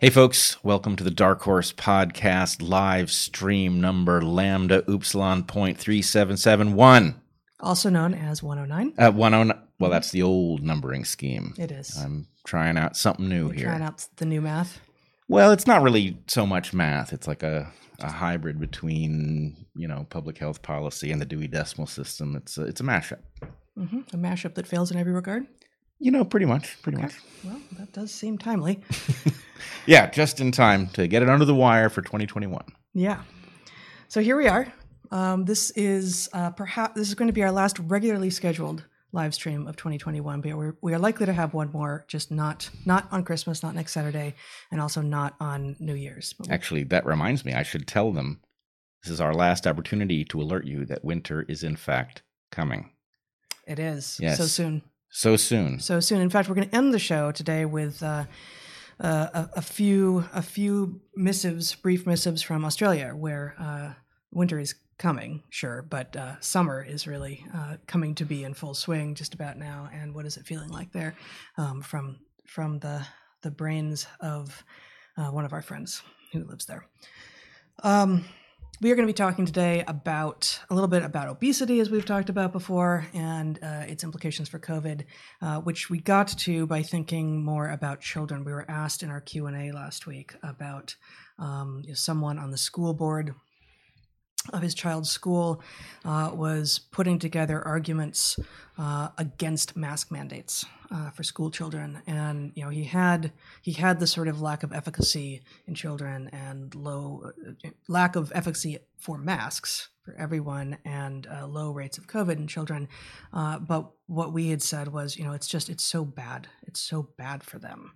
Hey, folks, welcome to the Dark Horse Podcast live stream number Lambda Upsilon point three seven seven one. Also known as 109. Uh, one oh. Well, that's the old numbering scheme. It is. I'm trying out something new You're here. trying out the new math. Well, it's not really so much math. It's like a, a hybrid between you know public health policy and the Dewey Decimal System. It's a, it's a mashup. hmm A mashup that fails in every regard. You know, pretty much, pretty much. Well, that does seem timely. Yeah, just in time to get it under the wire for 2021. Yeah. So here we are. Um, this is uh, perhaps this is going to be our last regularly scheduled live stream of 2021. But we're, we are likely to have one more, just not not on Christmas, not next Saturday, and also not on New Year's. Actually, that reminds me, I should tell them this is our last opportunity to alert you that winter is in fact coming. It is so soon. So soon. so soon. In fact, we're going to end the show today with uh, uh, a, a few a few missives, brief missives from Australia, where uh, winter is coming, sure, but uh, summer is really uh, coming to be in full swing just about now. And what is it feeling like there? Um, from from the the brains of uh, one of our friends who lives there. Um, we are going to be talking today about a little bit about obesity, as we've talked about before, and uh, its implications for COVID, uh, which we got to by thinking more about children. We were asked in our Q and A last week about um, someone on the school board of his child's school uh, was putting together arguments uh, against mask mandates uh, for school children, and you know he had he had the sort of lack of efficacy in children and low uh, lack of efficacy for masks for everyone and uh, low rates of COVID in children. Uh, but what we had said was, you know, it's just it's so bad, it's so bad for them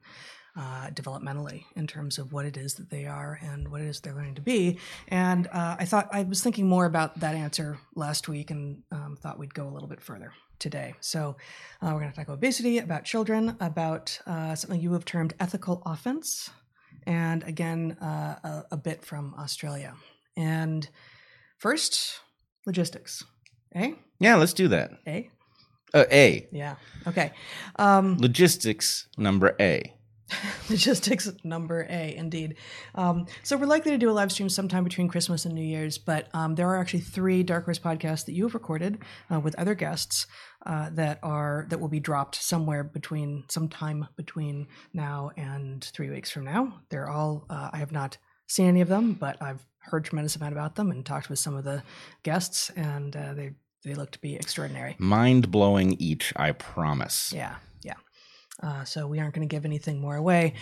uh, developmentally in terms of what it is that they are and what it is they're learning to be. And uh, I thought I was thinking more about that answer last week and um, thought we'd go a little bit further today. So uh, we're going to talk about obesity, about children, about uh, something you have termed ethical offense, and again, uh, a, a bit from Australia. And first, logistics. Eh? Yeah, let's do that. Eh? Uh, a. Yeah. Okay. Um, Logistics number A. Logistics number A, indeed. Um, so we're likely to do a live stream sometime between Christmas and New Year's, but um, there are actually three Dark Horse podcasts that you have recorded uh, with other guests uh, that are that will be dropped somewhere between sometime between now and three weeks from now. They're all uh, I have not seen any of them, but I've heard tremendous amount about them and talked with some of the guests, and uh, they they look to be extraordinary. Mind blowing each, I promise. Yeah, yeah. Uh, so we aren't going to give anything more away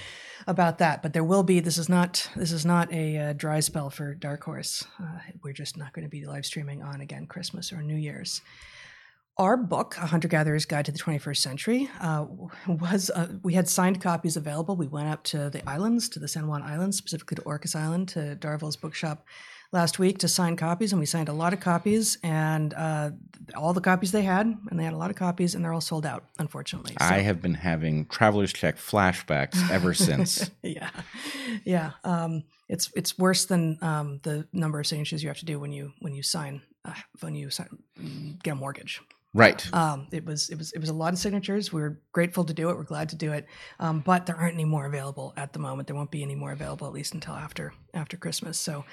about that, but there will be. This is not. This is not a uh, dry spell for Dark Horse. Uh, we're just not going to be live streaming on again Christmas or New Year's. Our book, A Hunter Gatherer's Guide to the 21st Century, uh, was uh, we had signed copies available. We went up to the islands, to the San Juan Islands, specifically to Orcas Island, to Darvill's bookshop last week to sign copies, and we signed a lot of copies, and uh, all the copies they had, and they had a lot of copies, and they're all sold out, unfortunately. So- I have been having traveler's check flashbacks ever since. yeah, yeah. Um, it's it's worse than um, the number of signatures you have to do when you when you sign uh, when you sign, get a mortgage. Right. Um, it was it was it was a lot of signatures. We're grateful to do it. We're glad to do it. Um, but there aren't any more available at the moment. There won't be any more available at least until after after Christmas. So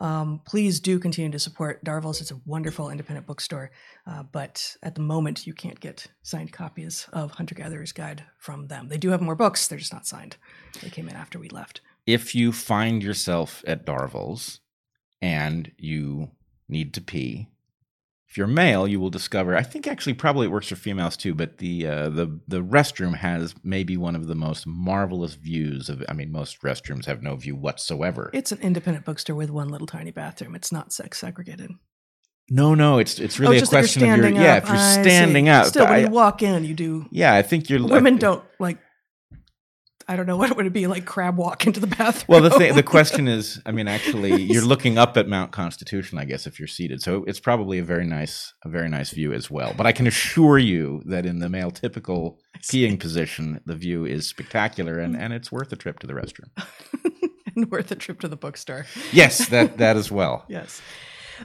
um, please do continue to support Darvill's. It's a wonderful independent bookstore. Uh, but at the moment, you can't get signed copies of Hunter Gatherer's Guide from them. They do have more books. They're just not signed. They came in after we left. if you find yourself at Darvill's and you need to pee, if you're male, you will discover. I think actually probably it works for females too, but the uh, the the restroom has maybe one of the most marvelous views of. I mean, most restrooms have no view whatsoever. It's an independent bookstore with one little tiny bathroom. It's not sex segregated. no, no, it's it's Oh, really a that you're question of your standing yeah. If you're I see. standing up, Still, when I- you walk in, you do. yeah, I think you're Women don't like. I don't know what it would be like crab walk into the bathroom. Well, the thing, the question is, I mean, actually, you're looking up at Mount Constitution, I guess, if you're seated. So it's probably a very nice, a very nice view as well. But I can assure you that in the male typical peeing position, the view is spectacular, and and it's worth a trip to the restroom. and worth a trip to the bookstore. Yes, that that as well. Yes.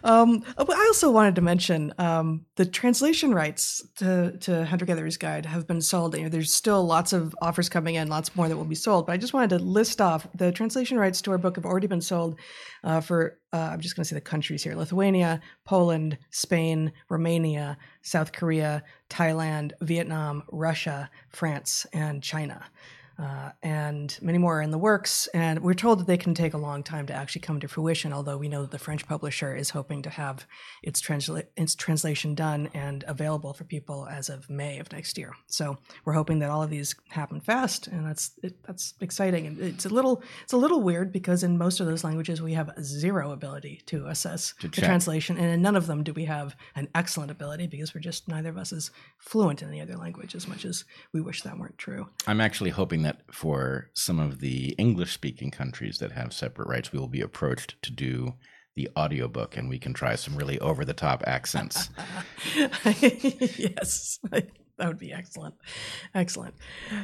Um, I also wanted to mention um, the translation rights to, to Hunter Gatherer's Guide have been sold. You know, there's still lots of offers coming in, lots more that will be sold. But I just wanted to list off the translation rights to our book have already been sold uh, for, uh, I'm just going to say the countries here Lithuania, Poland, Spain, Romania, South Korea, Thailand, Vietnam, Russia, France, and China. Uh, and many more are in the works. And we're told that they can take a long time to actually come to fruition, although we know that the French publisher is hoping to have its, transla- its translation done and available for people as of May of next year. So we're hoping that all of these happen fast, and that's it, that's exciting. And it's a little it's a little weird because in most of those languages we have zero ability to assess To the translation, and in none of them do we have an excellent ability because we're just neither of us is fluent in any other language as much as we wish that weren't true. I'm actually hoping that for some of the English speaking countries that have separate rights, we will be approached to do the audiobook and we can try some really over the top accents. yes, that would be excellent. Excellent.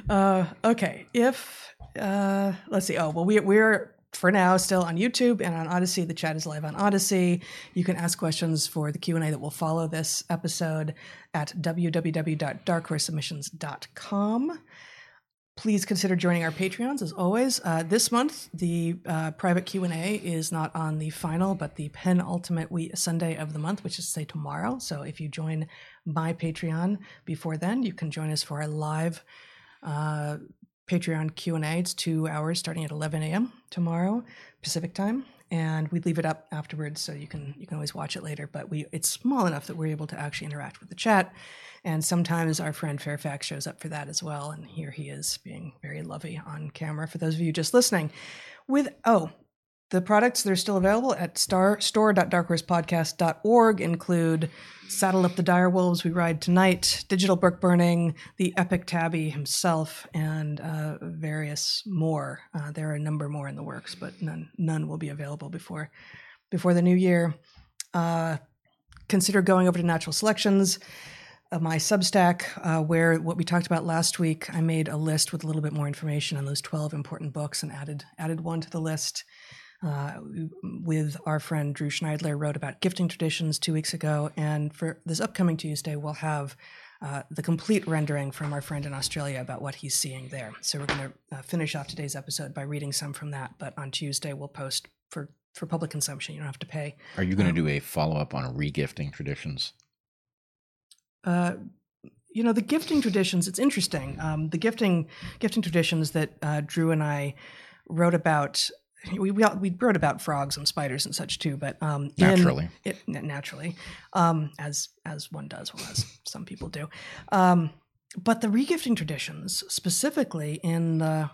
Uh, okay, if uh, let's see. Oh well, we we're for now still on YouTube and on Odysee. The chat is live on Odysee. You can ask questions for the Q and A that will follow this episode at www.darkhorsesubmissions.com. Please consider joining our Patreons as always. Uh, this month, the uh, private Q and A is not on the final, but the penultimate week Sunday of the month, which is say tomorrow. So if you join my Patreon before then, you can join us for our live uh, Patreon Q and A. It's two hours starting at 11 a.m. tomorrow Pacific time, and we leave it up afterwards, so you can you can always watch it later. But we it's small enough that we're able to actually interact with the chat, and sometimes our friend Fairfax shows up for that as well. And here he is being very lovey on camera. For those of you just listening, with oh. The products that are still available at star, store.darkhorsepodcast.org include Saddle Up the Dire Wolves, We Ride Tonight, Digital Book Burning, the Epic Tabby himself, and uh, various more. Uh, there are a number more in the works, but none none will be available before before the new year. Uh, consider going over to Natural Selections, uh, my Substack, uh, where what we talked about last week. I made a list with a little bit more information on those twelve important books and added added one to the list uh, with our friend Drew Schneidler wrote about gifting traditions two weeks ago. And for this upcoming Tuesday, we'll have uh, the complete rendering from our friend in Australia about what he's seeing there. So we're going to uh, finish off today's episode by reading some from that. But on Tuesday, we'll post for for public consumption. You don't have to pay. Are you going to do a follow up on regifting traditions? Uh, you know the gifting traditions. It's interesting. Um, the gifting gifting traditions that uh, Drew and I wrote about we, we we wrote about frogs and spiders and such too, but um, in- Naturally. it, naturally, um, as as one does, well, as some people do. Um, but the regifting traditions, specifically in the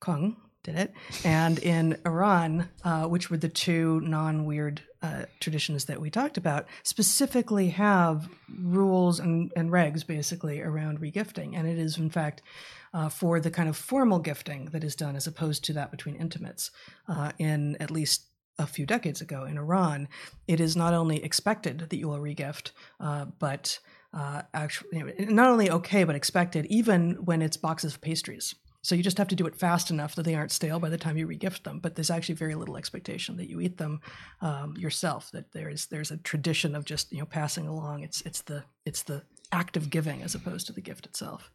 Kung, did it, and in Iran, uh, which were the two non-weird uh, traditions that we talked about, specifically have rules and, and regs basically around regifting, and it is in fact uh, for the kind of formal gifting that is done, as opposed to that between intimates. Uh, in at least a few decades ago in Iran, it is not only expected that you will regift, uh, but uh, actually not only okay but expected, even when it's boxes of pastries. So you just have to do it fast enough that they aren't stale by the time you regift them. But there's actually very little expectation that you eat them um, yourself. That there's there's a tradition of just you know passing along. It's it's the it's the act of giving as opposed to the gift itself.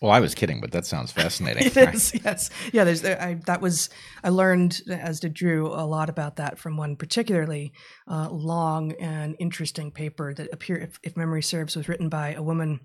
Well, I was kidding, but that sounds fascinating. It is, yes, yeah. There's, I, that was, I learned as did Drew a lot about that from one particularly uh, long and interesting paper that appear, if, if memory serves, was written by a woman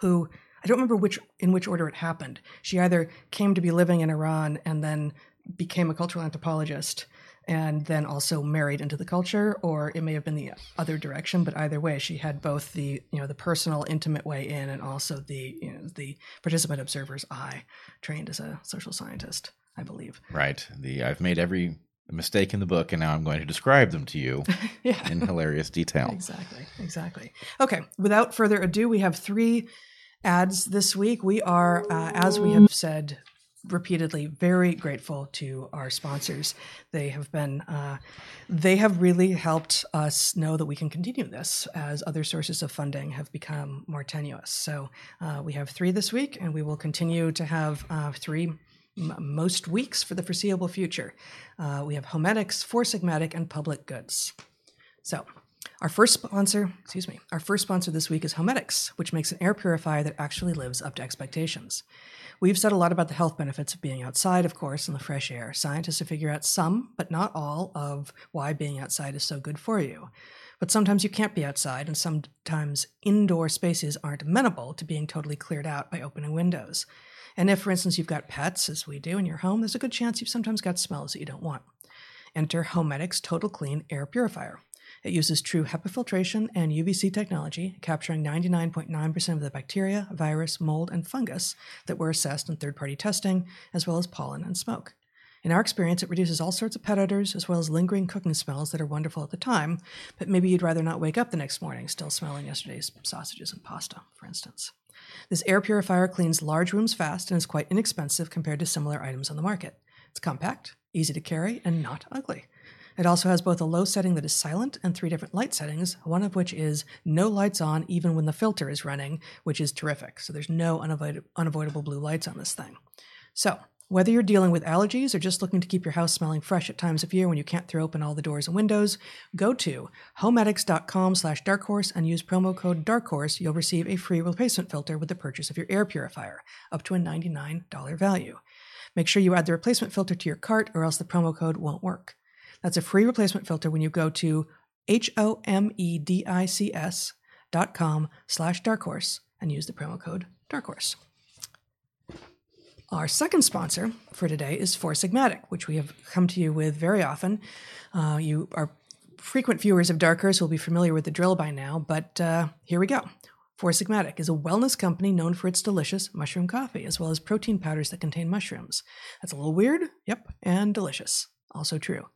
who I don't remember which in which order it happened. She either came to be living in Iran and then became a cultural anthropologist and then also married into the culture or it may have been the other direction but either way she had both the you know the personal intimate way in and also the you know the participant observer's eye trained as a social scientist i believe right. The I've made every mistake in the book, and now I'm going to describe them to you yeah in hilarious detail. Exactly, exactly. Okay, without further ado, we have three ads this week. We are, uh, as we have said repeatedly, very grateful to our sponsors. They have been, uh, they have really helped us know that we can continue this as other sources of funding have become more tenuous. So uh, we have three this week, and we will continue to have uh, three m- most weeks for the foreseeable future. Uh, we have Homedics, Four Sigmatic, and Public Goods. So, our first sponsor, excuse me, our first sponsor this week is Homedics, which makes an air purifier that actually lives up to expectations. We've said a lot about the health benefits of being outside, of course, in the fresh air. Scientists have figured out some, but not all, of why being outside is so good for you. But sometimes you can't be outside, and sometimes indoor spaces aren't amenable to being totally cleared out by opening windows. And if, for instance, you've got pets, as we do in your home, there's a good chance you've sometimes got smells that you don't want. Enter Homedics Total Clean Air Purifier. It uses true HEPA filtration and UVC technology, capturing 99.9% of the bacteria, virus, mold, and fungus that were assessed in third party testing, as well as pollen and smoke. In our experience, it reduces all sorts of pet odors as well as lingering cooking smells that are wonderful at the time, but maybe you'd rather not wake up the next morning still smelling yesterday's sausages and pasta, for instance. This air purifier cleans large rooms fast and is quite inexpensive compared to similar items on the market. It's compact, easy to carry, and not ugly. It also has both a low setting that is silent and three different light settings, one of which is no lights on even when the filter is running, which is terrific. So there's no unavoid- unavoidable blue lights on this thing. So, whether you're dealing with allergies or just looking to keep your house smelling fresh at times of year when you can't throw open all the doors and windows, go to homedics.com slash darkhorse and use promo code darkhorse. You'll receive a free replacement filter with the purchase of your air purifier, up to a $99 value. Make sure you add the replacement filter to your cart or else the promo code won't work. That's a free replacement filter when you go to H-O-M-E-D-I-C-S dot com slash darkhorse and use the promo code darkhorse. Our second sponsor for today is Four Sigmatic, which we have come to you with very often. Uh, you are frequent viewers of Dark Horse will be familiar with the drill by now, but uh, here we go. Four Sigmatic is a wellness company known for its delicious mushroom coffee, as well as protein powders that contain mushrooms. That's a little weird, yep, and delicious. Also true.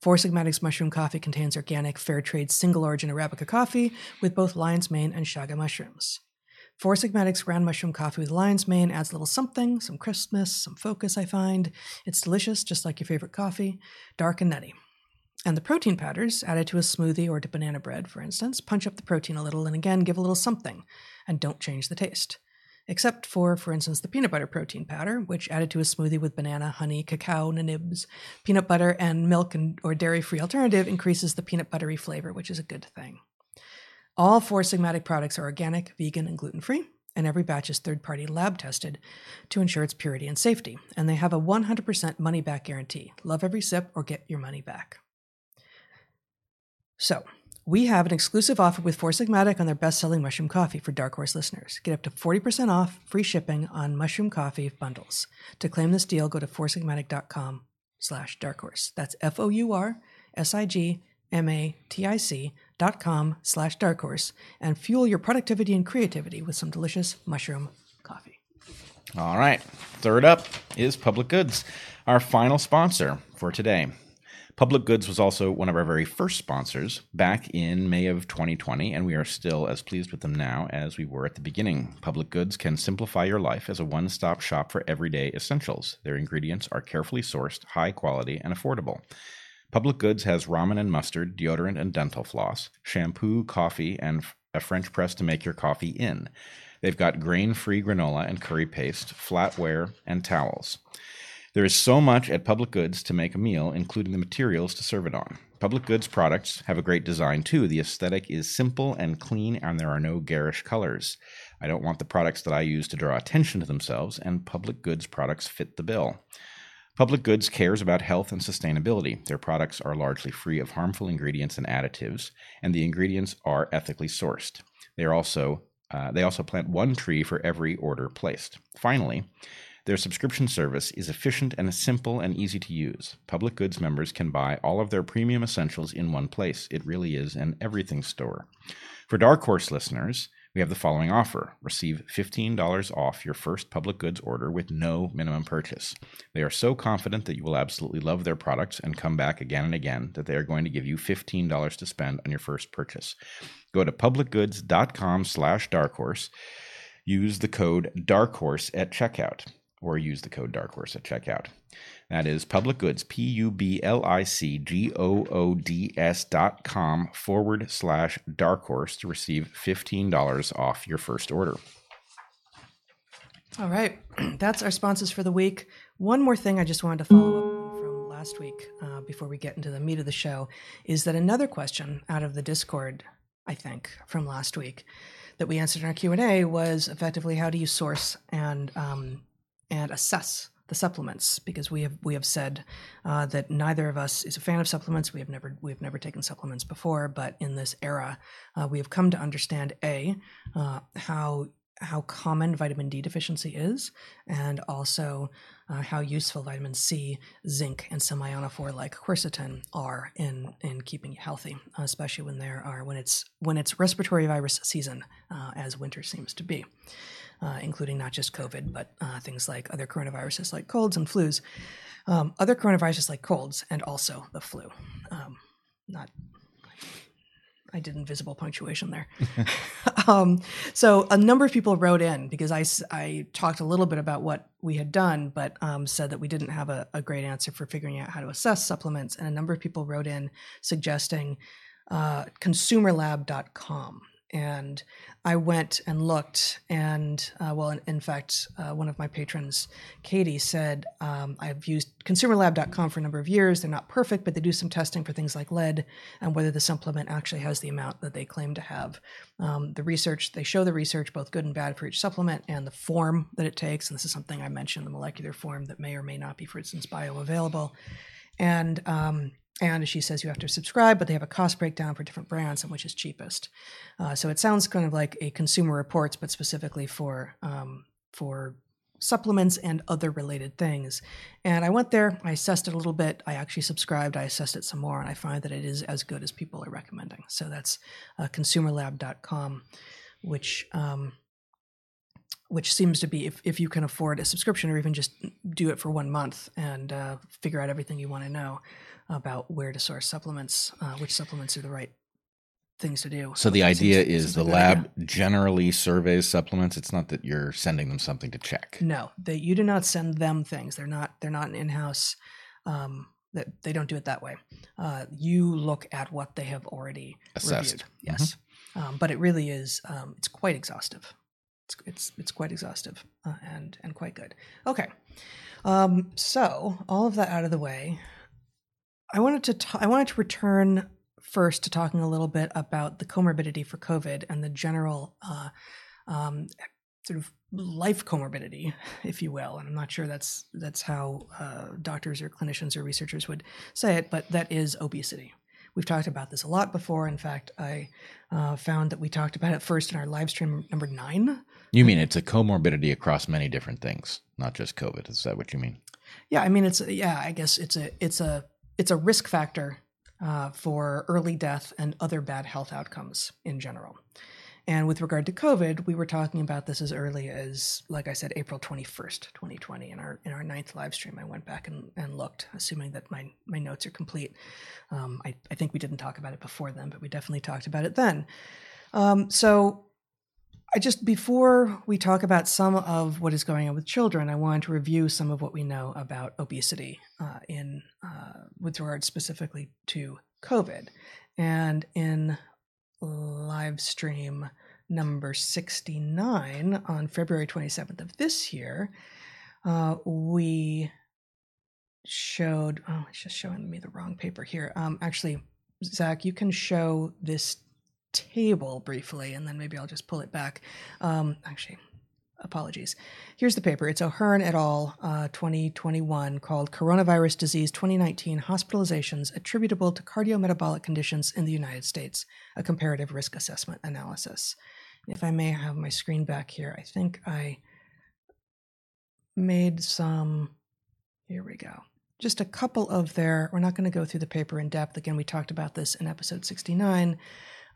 Four Sigmatic's mushroom coffee contains organic, fair trade, single origin Arabica coffee with both lion's mane and chaga mushrooms. Four Sigmatic's ground mushroom coffee with lion's mane adds a little something, some crispness, some focus, I find. It's delicious, just like your favorite coffee, dark and nutty. And the protein powders, added to a smoothie or to banana bread, for instance, punch up the protein a little and again give a little something, and don't change the taste. Except for, for instance, the peanut butter protein powder, which added to a smoothie with banana, honey, cacao, nibs, peanut butter, and milk and, or dairy free alternative increases the peanut buttery flavor, which is a good thing. All four Sigmatic products are organic, vegan, and gluten free, and every batch is third party lab tested to ensure its purity and safety. And they have a 100% money back guarantee. Love every sip or get your money back. So, we have an exclusive offer with Four Sigmatic on their best selling mushroom coffee for Dark Horse listeners. Get up to 40% off free shipping on mushroom coffee bundles. To claim this deal, go to foursigmatic.com slash dark horse. That's F O U R S I G M A T I C dot com slash dark horse and fuel your productivity and creativity with some delicious mushroom coffee. All right. Third up is Public Goods, our final sponsor for today. Public Goods was also one of our very first sponsors back in May of 2020, and we are still as pleased with them now as we were at the beginning. Public Goods can simplify your life as a one stop shop for everyday essentials. Their ingredients are carefully sourced, high quality, and affordable. Public Goods has ramen and mustard, deodorant and dental floss, shampoo, coffee, and a French press to make your coffee in. They've got grain free granola and curry paste, flatware, and towels. There is so much at Public Goods to make a meal, including the materials to serve it on. Public Goods products have a great design too. The aesthetic is simple and clean, and there are no garish colors. I don't want the products that I use to draw attention to themselves, and Public Goods products fit the bill. Public Goods cares about health and sustainability. Their products are largely free of harmful ingredients and additives, and the ingredients are ethically sourced. They are also uh, they also plant one tree for every order placed. Finally, their subscription service is efficient and simple and easy to use. Public Goods members can buy all of their premium essentials in one place. It really is an everything store. For Dark Horse listeners, we have the following offer receive $15 off your first public goods order with no minimum purchase. They are so confident that you will absolutely love their products and come back again and again that they are going to give you $15 to spend on your first purchase. Go to publicgoods.com slash darkhorse. Use the code darkhorse at checkout or use the code darkhorse at checkout. That is public goods, P U B L I C G O O D S dot com forward slash dark horse to receive $15 off your first order. All right. That's our sponsors for the week. One more thing I just wanted to follow up from last week, uh, before we get into the meat of the show, is that another question out of the Discord, I think, from last week, that we answered in our Q and A was effectively how do you source and um, and assess the supplements because we have we have said uh, that neither of us is a fan of supplements. We have never we have never taken supplements before, but in this era, uh, we have come to understand a uh, how how common vitamin D deficiency is, and also uh, how useful vitamin C, zinc, and some ionophore like quercetin are in in keeping you healthy, especially when there are when it's when it's respiratory virus season, uh, as winter seems to be uh, including not just COVID, but uh, things like other coronaviruses like colds and flus, um, other coronaviruses like colds, and also the flu. Um, not, I did invisible punctuation there. um, so a number of people wrote in because I, I talked a little bit about what we had done, but um, said that we didn't have a, a, great answer for figuring out how to assess supplements. And a number of people wrote in suggesting uh, consumerlab.com and I went and looked, and uh, well, in, in fact, uh, one of my patrons, Katie, said um, I've used ConsumerLab.com for a number of years. They're not perfect, but they do some testing for things like lead and whether the supplement actually has the amount that they claim to have. Um, the research they show the research, both good and bad, for each supplement and the form that it takes. And this is something I mentioned: the molecular form that may or may not be, for instance, bioavailable. And um, and she says you have to subscribe, but they have a cost breakdown for different brands and which is cheapest. Uh, so it sounds kind of like a Consumer Reports, but specifically for um, for supplements and other related things. And I went there, I assessed it a little bit. I actually subscribed, I assessed it some more, and I find that it is as good as people are recommending. So that's uh, consumerlab.com, which um, which seems to be if, if you can afford a subscription or even just do it for one month and uh, figure out everything you want to know about where to source supplements, uh, which supplements are the right things to do. So the idea seems, is seems the lab idea. generally surveys supplements. It's not that you're sending them something to check. No, they, you do not send them things. They're not. They're not an in-house. Um, that they don't do it that way. Uh, you look at what they have already Assessed. reviewed. Yes, mm-hmm. um, but it really is. Um, it's quite exhaustive. It's it's, it's quite exhaustive uh, and and quite good. Okay, um, so all of that out of the way. I wanted to t- I wanted to return first to talking a little bit about the comorbidity for COVID and the general uh, um, sort of life comorbidity, if you will. And I'm not sure that's that's how uh, doctors or clinicians or researchers would say it, but that is obesity. We've talked about this a lot before. In fact, I uh, found that we talked about it first in our live stream number nine. You mean it's a comorbidity across many different things, not just COVID? Is that what you mean? Yeah, I mean it's yeah. I guess it's a it's a it's a risk factor uh, for early death and other bad health outcomes in general. And with regard to COVID, we were talking about this as early as, like I said, April 21st, 2020. In our in our ninth live stream, I went back and, and looked, assuming that my, my notes are complete. Um, I, I think we didn't talk about it before then, but we definitely talked about it then. Um, so I just before we talk about some of what is going on with children, I wanted to review some of what we know about obesity uh, in uh, with regard specifically to COVID, and in live stream number sixty nine on February twenty seventh of this year, uh, we showed. Oh, it's just showing me the wrong paper here. Um, actually, Zach, you can show this table briefly, and then maybe I'll just pull it back. Um, actually, apologies. Here's the paper. It's O'Hearn et al. Uh, 2021 called Coronavirus Disease 2019 Hospitalizations Attributable to Cardiometabolic Conditions in the United States, a comparative risk assessment analysis. If I may have my screen back here, I think I made some. Here we go. Just a couple of their, we're not going to go through the paper in depth. Again, we talked about this in episode 69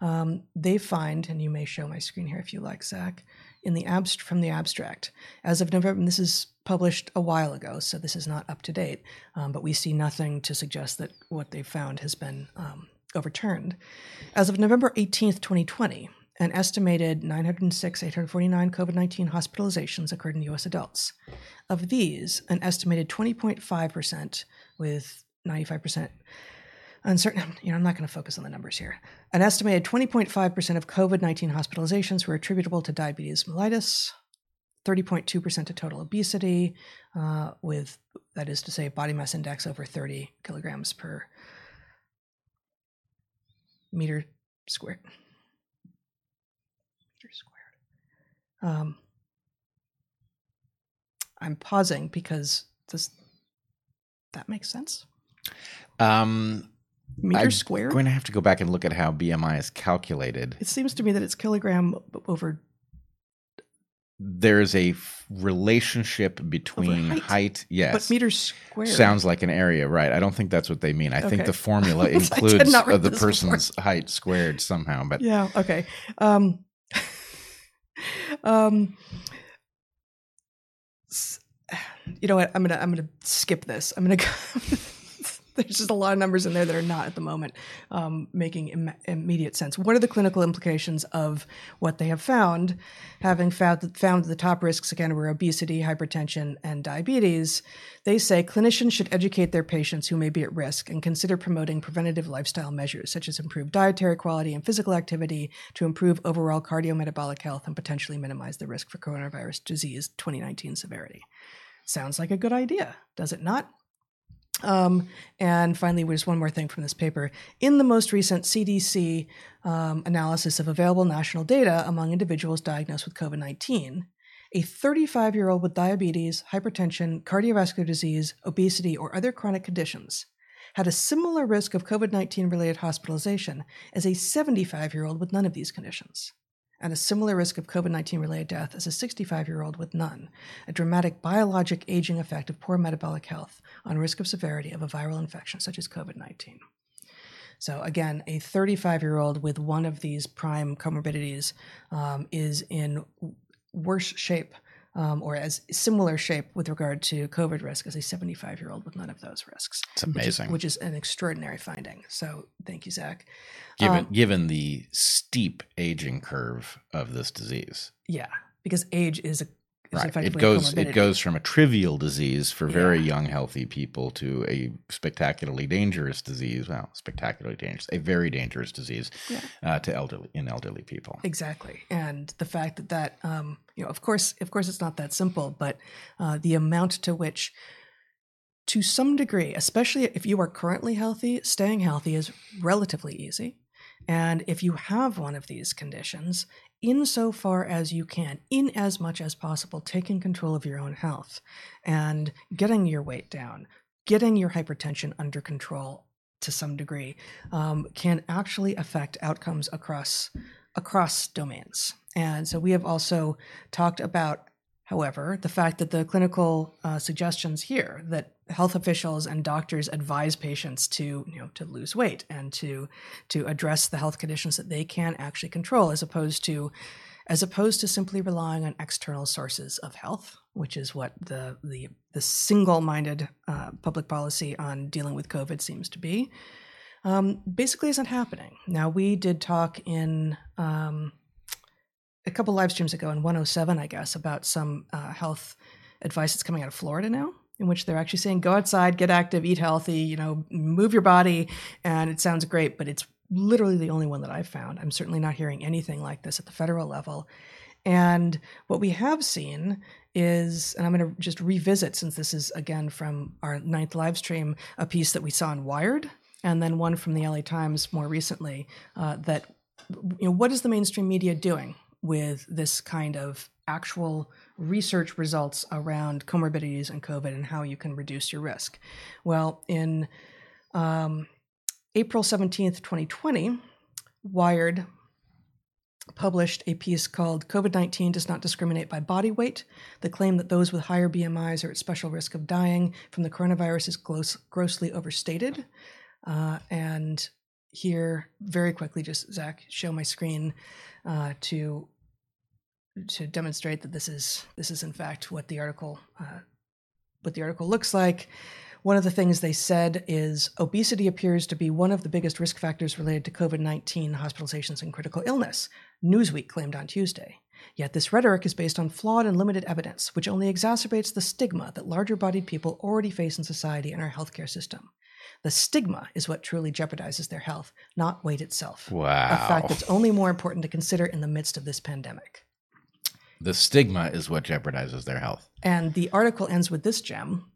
um, they find, and you may show my screen here if you like, Zach, in the abst- from the abstract. As of November, this is published a while ago, so this is not up to date, um, but we see nothing to suggest that what they found has been um, overturned. As of November 18th, 2020, an estimated 906, 849 COVID 19 hospitalizations occurred in US adults. Of these, an estimated 20.5%, with 95% uncertain, you know, I'm not going to focus on the numbers here. An estimated 20.5% of COVID 19 hospitalizations were attributable to diabetes mellitus. 30.2% to total obesity, uh, with that is to say, body mass index over 30 kilograms per meter squared. Meter squared. Um, I'm pausing because does that make sense? Um, Meter I'm squared. going to have to go back and look at how BMI is calculated. It seems to me that it's kilogram over. There's a f- relationship between height. height, yes, But meters squared. sounds like an area, right? I don't think that's what they mean. I think the formula includes uh, the this before. person's height squared somehow, but Yeah. Okay. Um, um, you know what? I'm gonna I'm gonna skip this. I'm gonna. Go, there's just a lot of numbers in there that are not at the moment um, making Im- immediate sense. What are the clinical implications of what they have found? Having found found the top risks again were obesity, hypertension, and diabetes. They say clinicians should educate their patients who may be at risk and consider promoting preventative lifestyle measures such as improved dietary quality and physical activity to improve overall cardiometabolic health and potentially minimize the risk for coronavirus disease 2019 severity. Sounds like a good idea, does it not? Um, and finally, there's one more thing from this paper. In the most recent CDC um, analysis of available national data among individuals diagnosed with COVID 19, a 35 year old with diabetes, hypertension, cardiovascular disease, obesity, or other chronic conditions had a similar risk of COVID 19 related hospitalization as a 75 year old with none of these conditions, and a similar risk of COVID 19 related death as a 65 year old with none, a dramatic biologic aging effect of poor metabolic health on risk of severity of a viral infection such as COVID 19. So, again, a 35 year old with one of these prime comorbidities um, is in worse shape um, or as similar shape with regard to COVID risk as a 75 year old with none of those risks. it's Which is, amazing. which is an extraordinary finding. So, thank you, Zach. given um, given the steep aging curve of this disease. Yeah, because age is a Right. It goes it goes from a trivial disease for very Yeah. young healthy people to a spectacularly dangerous disease. Well, spectacularly dangerous, a very dangerous disease Yeah. uh, to elderly in elderly people. Exactly, and the fact that that um, you know, of course, of course, it's not that simple, but uh, the amount to which, to some degree, especially if you are currently healthy, staying healthy is relatively easy, and if you have one of these conditions, insofar as you can, in as much as possible, taking control of your own health and getting your weight down, getting your hypertension under control to some degree, um, can actually affect outcomes across across domains. And so we have also talked about, however, the fact that the clinical uh, suggestions here that health officials and doctors advise patients to, you know, to lose weight and to to address the health conditions that they can actually control, as opposed to as opposed to simply relying on external sources of health, which is what the the, the single-minded uh, public policy on dealing with COVID seems to be um, basically isn't happening. Now, we did talk in um, a couple live streams ago in 107, I guess, about some uh, health advice that's coming out of Florida now, in which they're actually saying go outside, get active, eat healthy, you know, move your body. And it sounds great, but it's literally the only one that I've found. I'm certainly not hearing anything like this at the federal level. And what we have seen is, and I'm going to just revisit since this is again from our ninth live stream, a piece that we saw in Wired, and then one from the LA Times more recently. Uh, that you know, what is the mainstream media doing with this kind of actual research results around comorbidities and COVID and how you can reduce your risk? Well, in um, April 17th, 2020, Wired published a piece called COVID 19 Does Not Discriminate by Body Weight. The claim that those with higher BMIs are at special risk of dying from the coronavirus is gross, grossly overstated. Uh, and here, very quickly, just Zach, show my screen uh, to to demonstrate that this is this is in fact what the article uh, what the article looks like. One of the things they said is obesity appears to be one of the biggest risk factors related to COVID 19 hospitalizations and critical illness, Newsweek claimed on Tuesday. Yet this rhetoric is based on flawed and limited evidence, which only exacerbates the stigma that larger bodied people already face in society and our healthcare system. The stigma is what truly jeopardizes their health, not weight itself. Wow. A fact that's only more important to consider in the midst of this pandemic. The stigma is what jeopardizes their health. And the article ends with this gem.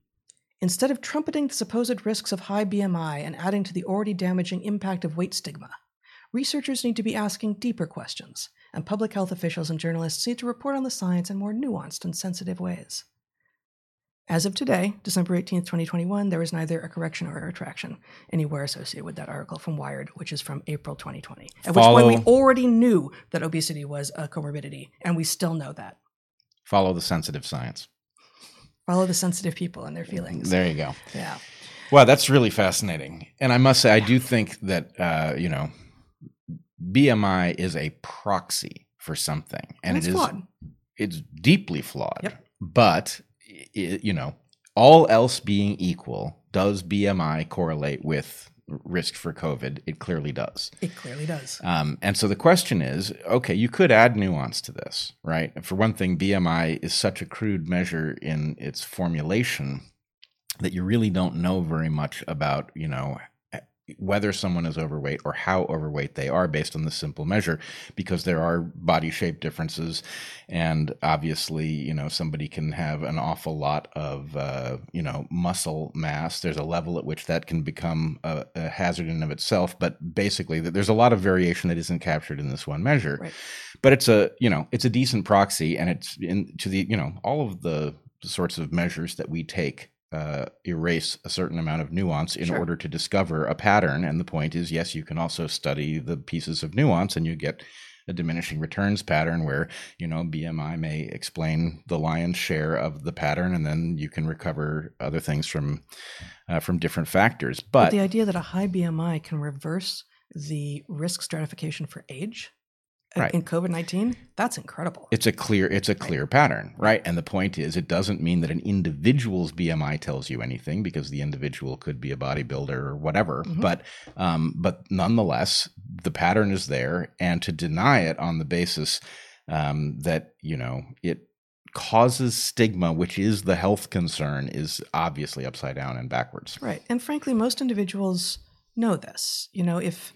Instead of trumpeting the supposed risks of high BMI and adding to the already damaging impact of weight stigma, researchers need to be asking deeper questions, and public health officials and journalists need to report on the science in more nuanced and sensitive ways. As of today, December 18th, 2021, there is neither a correction or a retraction anywhere associated with that article from Wired, which is from April 2020, at which point we already knew that obesity was a comorbidity, and we still know that. Follow the sensitive science. Follow the sensitive people and their feelings. There you go. Yeah. Wow, that's really fascinating. And I must say, I do think that, uh, you know, BMI is a proxy for something. And, And it's it is, flawed. it's deeply flawed. Yep. But, you know, all else being equal, does BMI correlate with risk for COVID? It clearly does. It clearly does. Um, and so the question is okay, you could add nuance to this, right? For one thing, BMI is such a crude measure in its formulation that you really don't know very much about, you know, whether someone is overweight or how overweight they are based on the simple measure because there are body shape differences. And obviously you know somebody can have an awful lot of uh, you know muscle mass. There's a level at which that can become a, a hazard in and of itself. But basically there's a lot of variation that isn't captured in this one measure. Right. but it's a you know it's a decent proxy. And it's in to the you know all of the sorts of measures that we take uh, erase a certain amount of nuance in Sure. order to discover a pattern and the point is yes you can also study the pieces of nuance and you get a diminishing returns pattern where you know BMI may explain the lion's share of the pattern and then you can recover other things from uh, from different factors But but the idea that a high BMI can reverse the risk stratification for age Right. in COVID 19, that's incredible. it's a clear it's a clear pattern right and the point is it doesn't mean that an individual's bmi tells you anything because the individual could be a bodybuilder or whatever Mhm. but um but nonetheless the pattern is there and to deny it on the basis um that you know it causes stigma which is the health concern is obviously upside down and backwards Right. And frankly, most individuals know this. You know, if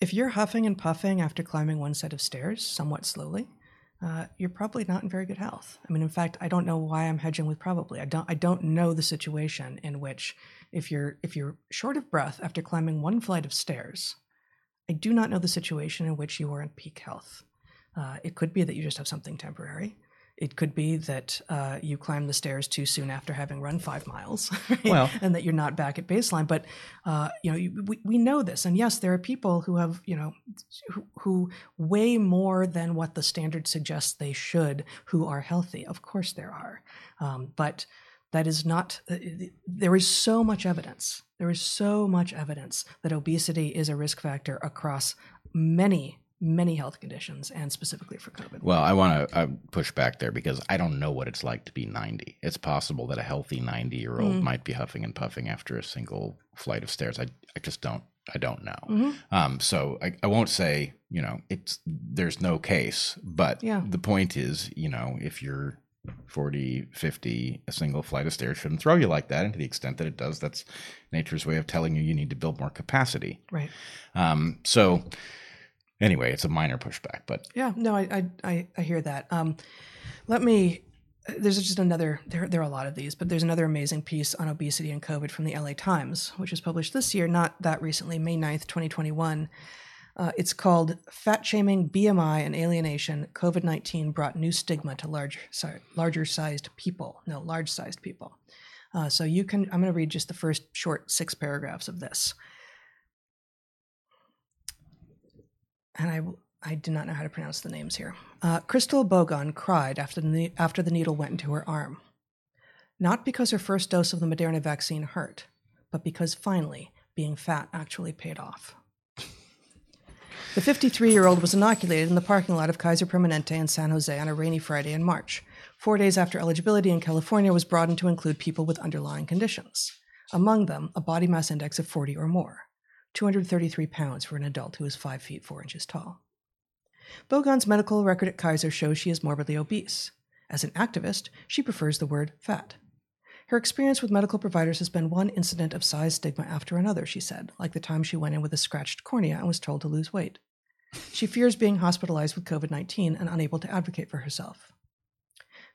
if you're huffing and puffing after climbing one set of stairs somewhat slowly, uh, you're probably not in very good health. I mean, in fact, I don't know why I'm hedging with probably. I don't. I don't know the situation in which if you're if you're short of breath after climbing one flight of stairs, I do not know the situation in which you are in peak health. Uh, it could be that you just have something temporary. It could be that uh, you climb the stairs too soon after having run five miles, right? Well- and that you're not back at baseline. But uh, you know, we, we know this, and yes, there are people who have you know who, who weigh more than what the standard suggests they should, who are healthy. Of course, there are, um, but that is not. Uh, there is so much evidence. There is so much evidence that obesity is a risk factor across many many health conditions and specifically for COVID. Well, I want to push back there because I don't know what it's like to be 90. It's possible that a healthy 90 year old Mm. might be huffing and puffing after a single flight of stairs. I, I just don't. I don't know. Mhm. Um, so I, I won't say you know it's there's no case, but Yeah. the point is you know if you're 40, 50, a single flight of stairs shouldn't throw you like that. And to the extent that it does, that's nature's way of telling you you need to build more capacity. Right. Um, so anyway, it's a minor pushback, but Yeah, no, I I, I, hear that. Um, let me. There's just another. There, there are a lot of these, but there's another amazing piece on obesity and COVID from the LA Times, which was published this year, not that recently, May 9th, 2021. Uh, it's called "Fat Shaming, BMI, and Alienation: COVID 19 Brought New Stigma to Large, sorry, Larger Sized People." No, large sized people. Uh, so you can. I'm going to read just the first short six paragraphs of this. And I, I do not know how to pronounce the names here. Uh, Crystal Bogon cried after the, after the needle went into her arm. Not because her first dose of the Moderna vaccine hurt, but because finally being fat actually paid off. The 53 year old was inoculated in the parking lot of Kaiser Permanente in San Jose on a rainy Friday in March, four days after eligibility in California was broadened to include people with underlying conditions, among them a body mass index of 40 or more. 233 pounds for an adult who is 5 feet 4 inches tall. Bogon's medical record at Kaiser shows she is morbidly obese. As an activist, she prefers the word fat. Her experience with medical providers has been one incident of size stigma after another, she said, like the time she went in with a scratched cornea and was told to lose weight. She fears being hospitalized with COVID 19 and unable to advocate for herself.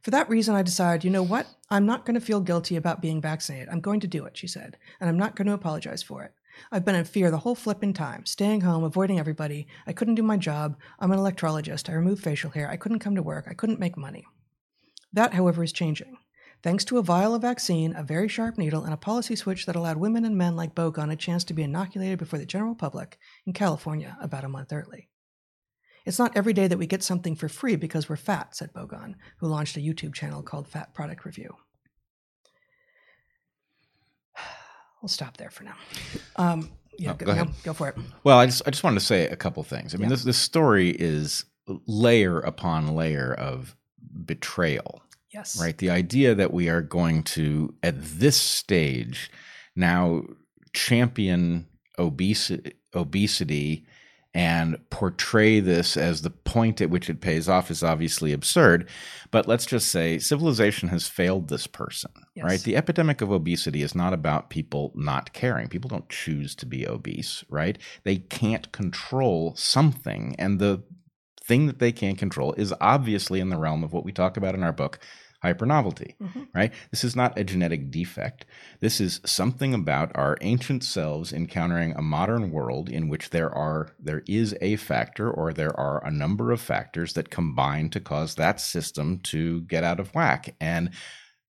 For that reason, I decided, you know what? I'm not going to feel guilty about being vaccinated. I'm going to do it, she said, and I'm not going to apologize for it. I've been in fear the whole flipping time, staying home, avoiding everybody. I couldn't do my job. I'm an electrologist. I remove facial hair. I couldn't come to work. I couldn't make money. That, however, is changing. Thanks to a vial of vaccine, a very sharp needle, and a policy switch that allowed women and men like Bogon a chance to be inoculated before the general public in California about a month early. It's not every day that we get something for free because we're fat, said Bogon, who launched a YouTube channel called Fat Product Review. We'll stop there for now. Um, yeah, go, go no, go for it. Well, I just I just wanted to say a couple things. I mean, Yeah. this this story is layer upon layer of betrayal. Yes. right? The idea that we are going to, at this stage, now champion obesity, obesity and portray this as the point at which it pays off is obviously absurd. But let's just say civilization has failed this person, Yes. right? The epidemic of obesity is not about people not caring. People don't choose to be obese, right? They can't control something. And the thing that they can't control is obviously in the realm of what we talk about in our book hypernovelty Mhm. right? This is not a genetic defect. This is something about our ancient selves encountering a modern world in which there are there is a factor or there are a number of factors that combine to cause that system to get out of whack. And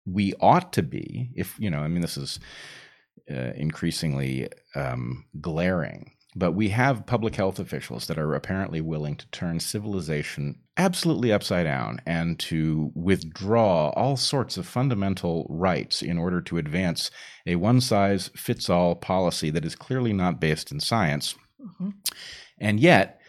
we ought to be if you know i mean this is uh, increasingly um, glaring but we have public health officials that are apparently willing to turn civilization absolutely upside down and to withdraw all sorts of fundamental rights in order to advance a one size fits all policy that is clearly not based in science. Mhm. And yet,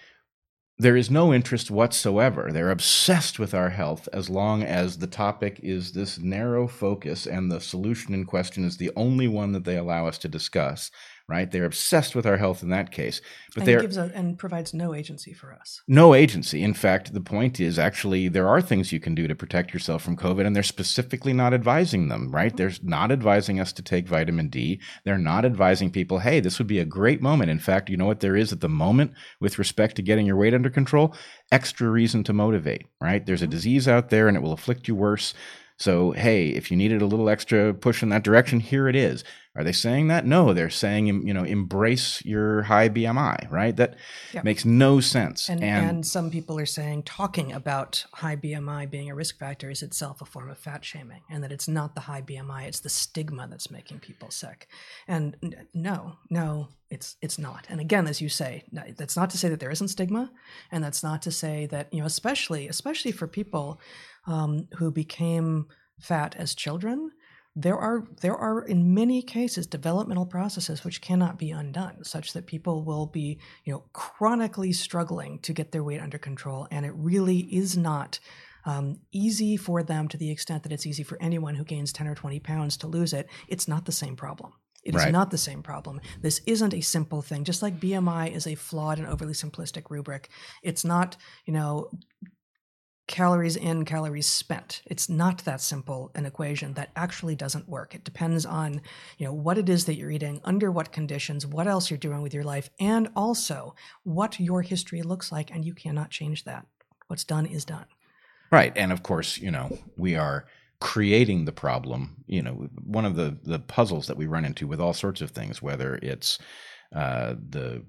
there is no interest whatsoever. They're obsessed with our health as long as the topic is this narrow focus and the solution in question is the only one that they allow us to discuss, right? They're obsessed with our health in that case. But and they're gives a, and provides no agency for us. no agency. In fact, the point is actually there are things you can do to protect yourself from COVID, and they're specifically not advising them, right? Mm-hmm. They're not advising us to take vitamin D. They're not advising people, hey, this would be a great moment. In fact, you know what there is at the moment with respect to getting your weight under control? Extra reason to motivate, right? There's a mm-hmm. disease out there and it will afflict you worse. So, hey, if you needed a little extra push in that direction, here it is. Are they saying that? No, they're saying, you know, embrace your high BMI, right? That Yeah. makes no sense. And, and some people are saying talking about high BMI being a risk factor is itself a form of fat shaming, and that it's not the high BMI, it's the stigma that's making people sick. And n- no, no, it's it's not. And again, as you say, no, that's not to say that there isn't stigma, and that's not to say that you know, especially especially for people um, who became fat as children. There are there are in many cases developmental processes which cannot be undone, such that people will be you know chronically struggling to get their weight under control, and it really is not um, easy for them to the extent that it's easy for anyone who gains ten or twenty pounds to lose it. It's not the same problem. It is Right. not the same problem. This isn't a simple thing. Just like BMI is a flawed and overly simplistic rubric, it's not you know calories in, calories spent. It's not that simple an equation that actually doesn't work. It depends on, you know, what it is that you're eating, under what conditions, what else you're doing with your life, and also what your history looks like, and you cannot change that. What's done is done. Right. And of course, you know, we are creating the problem. You know, one of the the puzzles that we run into with all sorts of things, whether it's uh, the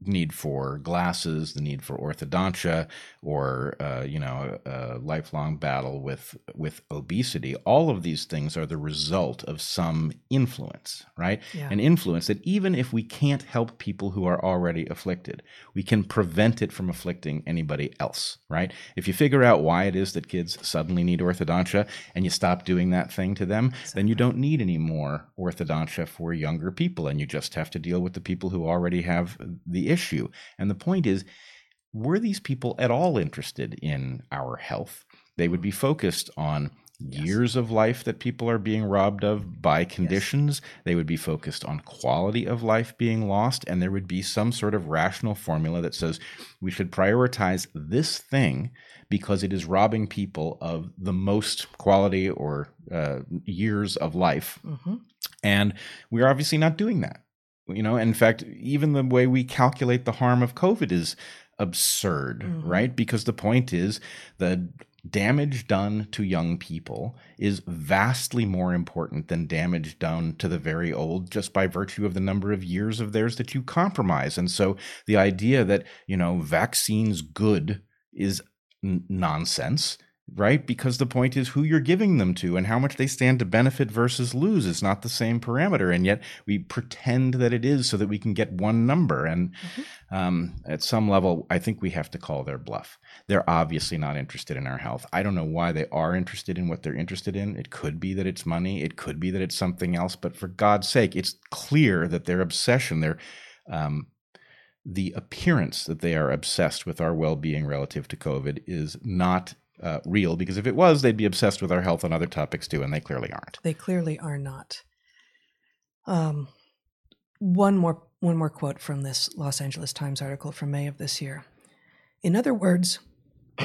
need for glasses, the need for orthodontia, or uh, you know, a, lifelong battle with with obesity. All of these things are the result of some influence, right? Yeah. An influence that even if we can't help people who are already afflicted, we can prevent it from afflicting anybody else, right? If you figure out why it is that kids suddenly need orthodontia and you stop doing that thing to them, then you don't need any more orthodontia for younger people and you just have to deal with the people who already have the issue. And the point is, were these people at all interested in our health? They would be focused on Yes. years of life that people are being robbed of by conditions. They would be focused on quality of life being lost. And there would be some sort of rational formula that says we should prioritize this thing because it is robbing people of the most quality or uh, years of life. hmm And we're obviously not doing that. You know, in fact, even the way we calculate the harm of COVID is absurd, Mhm. right? Because the point is the damage done to young people is vastly more important than damage done to the very old just by virtue of the number of years of theirs that you compromise. And so the idea that, you know, vaccines good is n- nonsense right? Because the point is who you're giving them to and how much they stand to benefit versus lose is not the same parameter. And yet we pretend that it is so that we can get one number. And mm-hmm. um, at some level, I think we have to call their bluff. They're obviously not interested in our health. I don't know why they are interested in what they're interested in. It could be that it's money, it could be that it's something else. But for God's sake, it's clear that their obsession, their um, the appearance that they are obsessed with our well being relative to COVID is not uh, real because if it was, they'd be obsessed with our health and other topics too, and they clearly aren't. They clearly are not. Um, one more one more quote from this Los Angeles Times article from May of this year. In other words,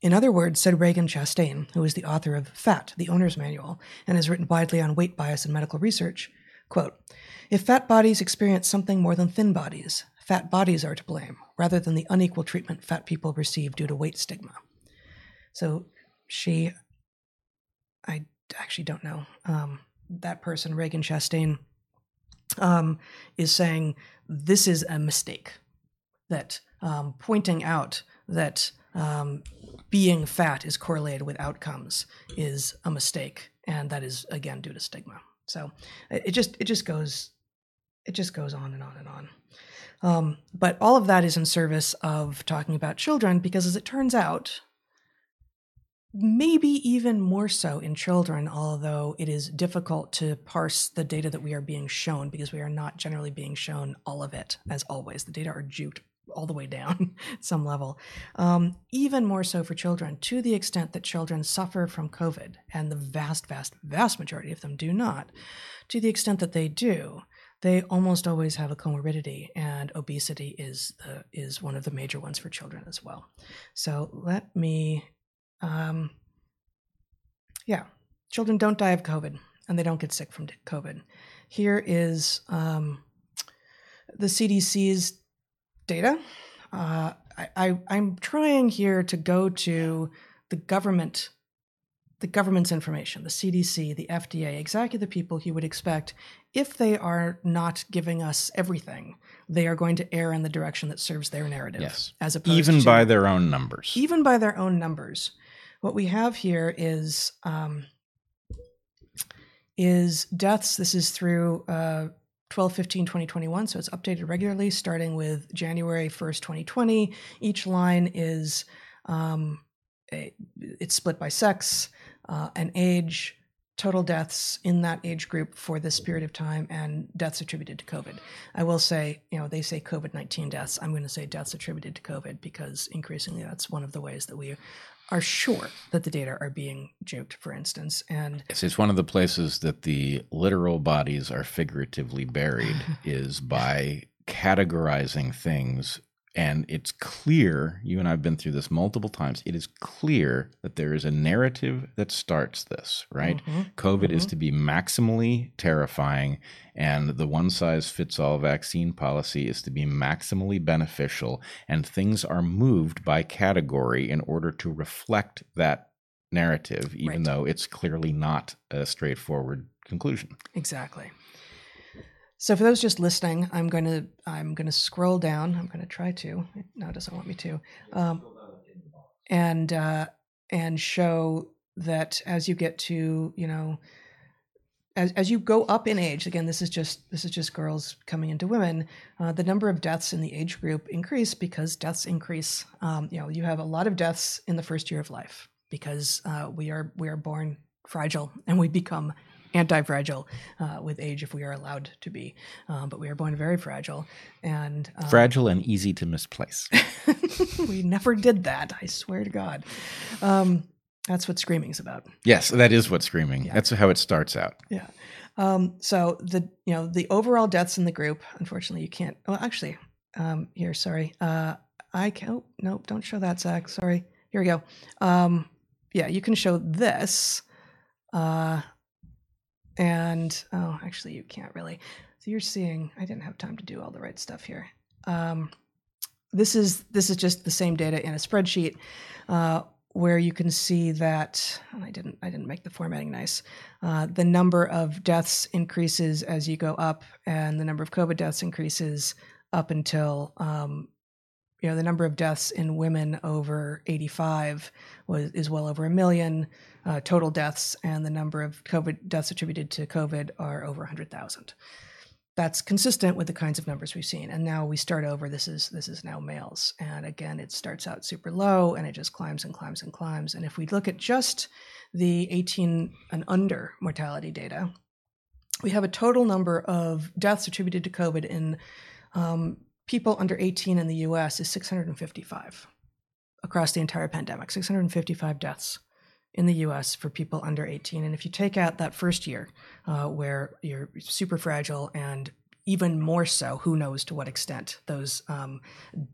in other words, said Ragen Chastain, who is the author of Fat, the Owner's Manual, and has written widely on weight bias and medical research, quote, if fat bodies experience something more than thin bodies, fat bodies are to blame, rather than the unequal treatment fat people receive due to weight stigma. So she, I actually don't know. Um, that person, Ragen Chastain, um, is saying this is a mistake. That um, pointing out that um, being fat is correlated with outcomes is a mistake, and that is again due to stigma. So it just it just goes it just goes on and on and on. Um, but all of that is in service of talking about children because, as it turns out, maybe even more so in children, although it is difficult to parse the data that we are being shown because we are not generally being shown all of it, as always. The data are juked all the way down some level. Um, even more so for children, to the extent that children suffer from COVID, and the vast, vast, vast majority of them do not, to the extent that they do. They almost always have a comorbidity, and obesity is the, is one of the major ones for children as well. So let me um, yeah, children don't die of COVID and they don't get sick from COVID. Here is um, the CDC's data. Uh, I, am trying here to go to the government, the government's information, the CDC, the FDA, exactly the people you would expect if they are not giving us everything. They are going to err in the direction that serves their narrative. Yes, as opposed even to, by their own numbers. Even by their own numbers what we have here is um, is deaths. This is through uh, 12 15 2021 so it's updated regularly starting with january 1st 2020 each line is um, a, it's split by sex uh, and age. Total deaths in that age group for this period of time and deaths attributed to covid. I will say you know they say covid-19 deaths. I'm going to say deaths attributed to covid because increasingly that's one of the ways that we are sure that the data are being juked, for instance. And yes, it's one of the places that the literal bodies are figuratively buried is by categorizing things and it's clear, you and I have been through this multiple times. It is clear that there is a narrative that starts this, right? Mm-hmm. COVID mm-hmm. is to be maximally terrifying, and the one size fits all vaccine policy is to be maximally beneficial. And things are moved by category in order to reflect that narrative, even right. though it's clearly not a straightforward conclusion. Exactly. So for those just listening, I'm going to I'm going to scroll down. I'm going to try to. No, it doesn't want me to. Um, and uh, and show that as you get to you know as, as you go up in age again this is just this is just girls coming into women uh, the number of deaths in the age group increase because deaths increase um, you know you have a lot of deaths in the first year of life because uh, we are we are born fragile and we become anti-fragile uh, with age if we are allowed to be. Um, but we are born very fragile and um, fragile and easy to misplace. we never did that. I swear to God. Um, that's what screaming's about. Yes, that is what screaming. Yeah. That's how it starts out. Yeah. Um, so the you know the overall deaths in the group. Unfortunately, you can't. Well, actually, um, here. Sorry. Uh, I can. Oh, nope. Don't show that, Zach. Sorry. Here we go. Um, yeah, you can show this. Uh, and oh, actually, you can't really. So you're seeing. I didn't have time to do all the right stuff here. Um, this is this is just the same data in a spreadsheet. Uh, where you can see that I didn't I didn't make the formatting nice. Uh, the number of deaths increases as you go up, and the number of COVID deaths increases up until um, you know the number of deaths in women over 85 was is well over a million uh, total deaths, and the number of COVID deaths attributed to COVID are over 100,000 that's consistent with the kinds of numbers we've seen. And now we start over. This is this is now males, and again, it starts out super low, and it just climbs and climbs and climbs. And if we look at just the 18 and under mortality data, we have a total number of deaths attributed to COVID in um, people under 18 in the U.S. is 655 across the entire pandemic. 655 deaths in the US for people under 18. And if you take out that first year uh, where you're super fragile and even more so, who knows to what extent those um,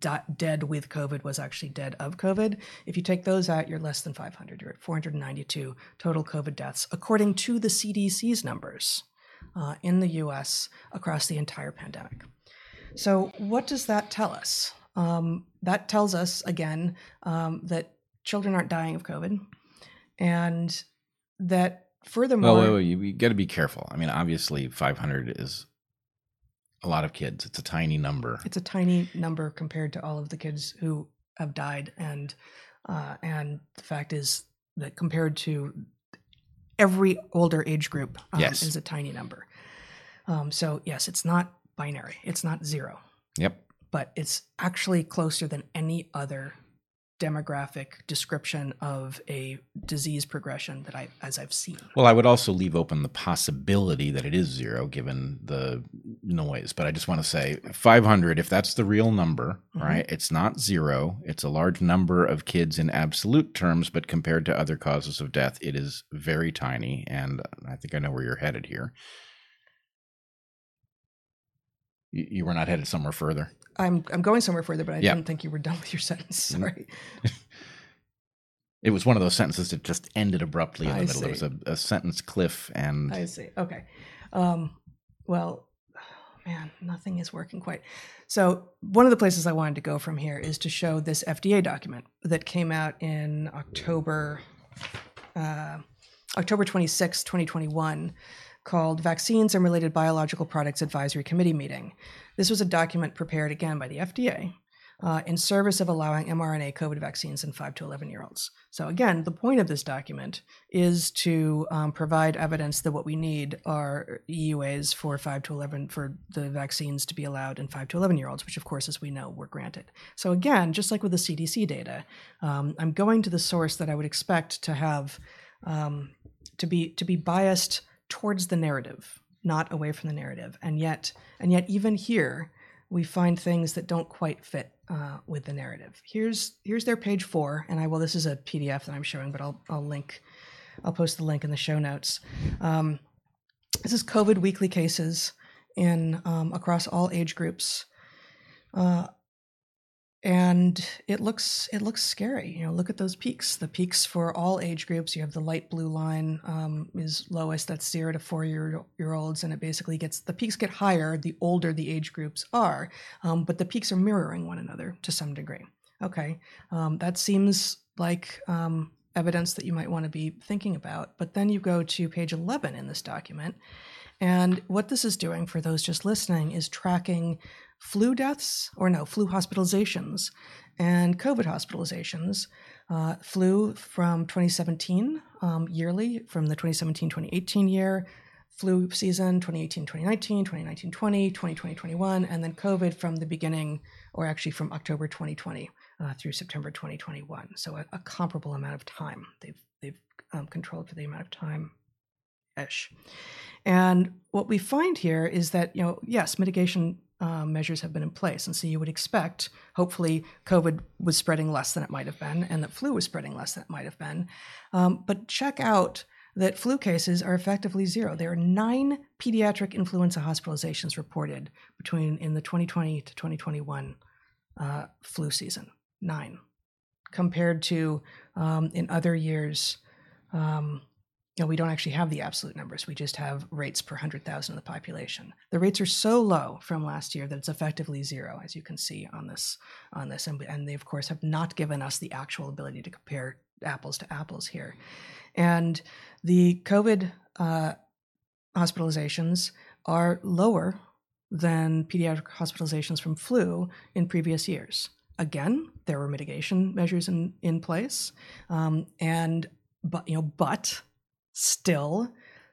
da- dead with COVID was actually dead of COVID. If you take those out, you're less than 500. You're at 492 total COVID deaths, according to the CDC's numbers uh, in the US across the entire pandemic. So, what does that tell us? Um, that tells us, again, um, that children aren't dying of COVID and that furthermore, well, wait, wait, you, you got to be careful. I mean, obviously, 500 is a lot of kids. It's a tiny number. It's a tiny number compared to all of the kids who have died, and uh, and the fact is that compared to every older age group, um, yes. is a tiny number. Um, so yes, it's not binary. It's not zero. Yep. But it's actually closer than any other demographic description of a disease progression that I as I've seen. Well, I would also leave open the possibility that it is zero given the noise, but I just want to say 500 if that's the real number, mm-hmm. right? It's not zero. It's a large number of kids in absolute terms, but compared to other causes of death, it is very tiny and I think I know where you're headed here. You, you were not headed somewhere further. I'm I'm going somewhere further, but I didn't think you were done with your sentence. Sorry. it was one of those sentences that just ended abruptly in the I middle. There was a, a, sentence cliff, and I see. Okay. Um, well, man, nothing is working quite. So one of the places I wanted to go from here is to show this FDA document that came out in October, uh, October 26, 2021 called Vaccines and Related Biological Products Advisory Committee meeting. This was a document prepared again by the FDA uh, in service of allowing mRNA COVID vaccines in 5 to 11 year olds. So, again, the point of this document is to um, provide evidence that what we need are EUAs for 5 to 11 for the vaccines to be allowed in 5 to 11 year olds, which, of course, as we know, were granted. So, again, just like with the CDC data, um, I'm going to the source that I would expect to have um, to be to be biased towards the narrative, not away from the narrative. And yet, and yet, even here, we find things that don't quite fit uh, with the narrative. Here's here's their page four, and I well, This is a PDF that I'm showing, but I'll I'll link. I'll post the link in the show notes. Um, this is COVID weekly cases in um, across all age groups. Uh, and it looks it looks scary you know look at those peaks the peaks for all age groups. You have the light blue line um, is lowest that's zero to four year, year olds and it basically gets the peaks get higher the older the age groups are um, but the peaks are mirroring one another to some degree. Okay um, that seems like um, evidence that you might want to be thinking about but then you go to page 11 in this document and what this is doing for those just listening is tracking flu deaths, or no, flu hospitalizations and COVID hospitalizations. Uh, flu from 2017 um, yearly, from the 2017 2018 year, flu season 2018 2019, 2019 20, 2020 21, and then COVID from the beginning, or actually from October 2020 uh, through September 2021. So a, a, comparable amount of time they've, they've um, controlled for the amount of time ish. And what we find here is that, you know, yes, mitigation um, measures have been in place. And so you would expect, hopefully, COVID was spreading less than it might have been, and that flu was spreading less than it might have been. Um, but check out that flu cases are effectively zero. There are nine pediatric influenza hospitalizations reported between in the 2020 to 2021 uh, flu season. Nine, compared to um, in other years. Um, know, we don't actually have the absolute numbers. We just have rates per 100,000 of the population. The rates are so low from last year that it's effectively zero, as you can see on this. On this, and, and they of course have not given us the actual ability to compare apples to apples here. And the COVID uh, hospitalizations are lower than pediatric hospitalizations from flu in previous years. Again, there were mitigation measures in, in place, um, and but you know, but still,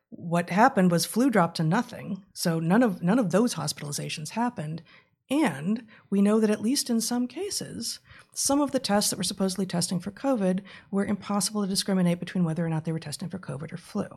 what happened was flu dropped to nothing. So none of none of those hospitalizations happened, and we know that at least in some cases, some of the tests that were supposedly testing for COVID were impossible to discriminate between whether or not they were testing for COVID or flu.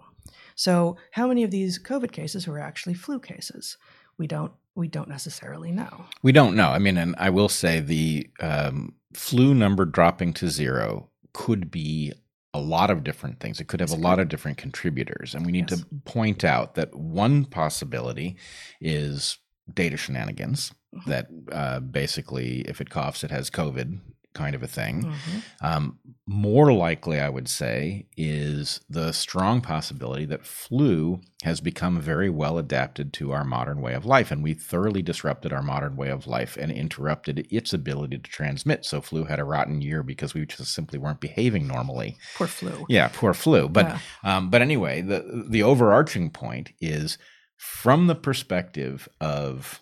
So, how many of these COVID cases were actually flu cases? We don't we don't necessarily know. We don't know. I mean, and I will say the um, flu number dropping to zero could be a lot of different things. It could have a lot of different contributors. And we need yes. to point out that one possibility is data shenanigans mm-hmm. that uh, basically, if it coughs, it has COVID kind of a thing. Mm-hmm. Um, more likely, I would say, is the strong possibility that flu has become very well adapted to our modern way of life. And we thoroughly disrupted our modern way of life and interrupted its ability to transmit. So, flu had a rotten year because we just simply weren't behaving normally. Poor flu. Yeah, poor flu. But, yeah. um, but anyway, the, the overarching point is from the perspective of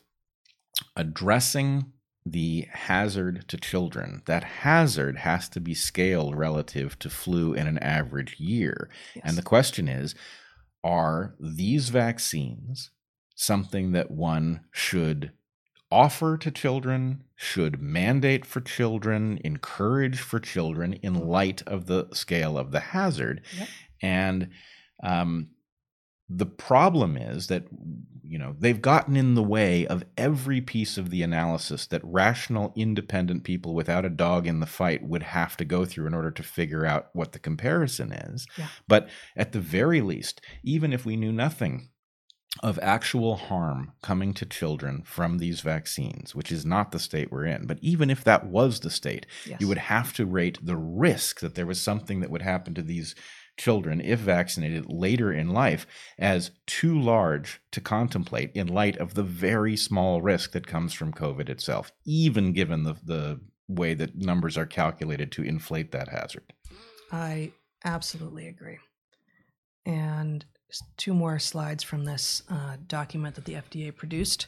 addressing the hazard to children, that hazard has to be scaled relative to flu in an average year. Yes. And the question is are these vaccines something that one should offer to children, should mandate for children, encourage for children in light of the scale of the hazard? Yep. And um, the problem is that you know they've gotten in the way of every piece of the analysis that rational independent people without a dog in the fight would have to go through in order to figure out what the comparison is yeah. but at the very least even if we knew nothing of actual harm coming to children from these vaccines, which is not the state we're in. But even if that was the state, yes. you would have to rate the risk that there was something that would happen to these children, if vaccinated later in life, as too large to contemplate in light of the very small risk that comes from COVID itself, even given the, the way that numbers are calculated to inflate that hazard. I absolutely agree. And two more slides from this uh, document that the FDA produced.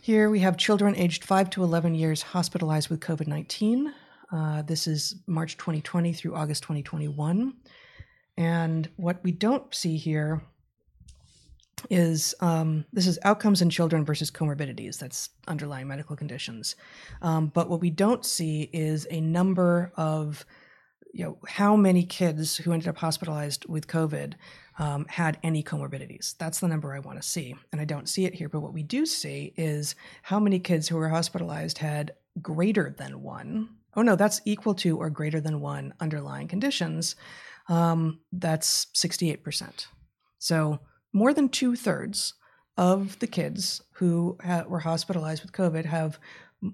Here we have children aged 5 to 11 years hospitalized with COVID 19. Uh, this is March 2020 through August 2021. And what we don't see here is um, this is outcomes in children versus comorbidities. That's underlying medical conditions. Um, but what we don't see is a number of, you know, how many kids who ended up hospitalized with COVID um, had any comorbidities. That's the number I want to see. And I don't see it here. But what we do see is how many kids who were hospitalized had greater than one. Oh, no, that's equal to or greater than one underlying conditions um, that's 68%. So more than two thirds of the kids who ha- were hospitalized with COVID have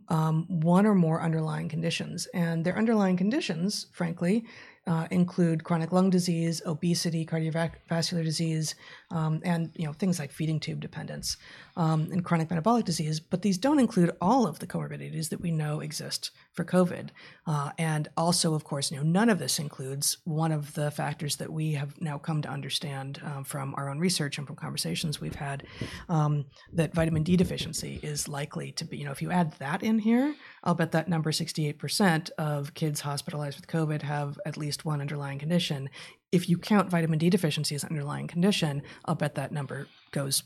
um, one or more underlying conditions. And their underlying conditions, frankly, uh, include chronic lung disease, obesity, cardiovascular disease, um, and you know things like feeding tube dependence um, and chronic metabolic disease. But these don't include all of the comorbidities that we know exist for COVID. Uh, and also, of course, you know none of this includes one of the factors that we have now come to understand um, from our own research and from conversations we've had um, that vitamin D deficiency is likely to be. You know, if you add that in here, I'll bet that number 68% of kids hospitalized with COVID have at least one underlying condition. If you count vitamin D deficiency as an underlying condition, I'll bet that number goes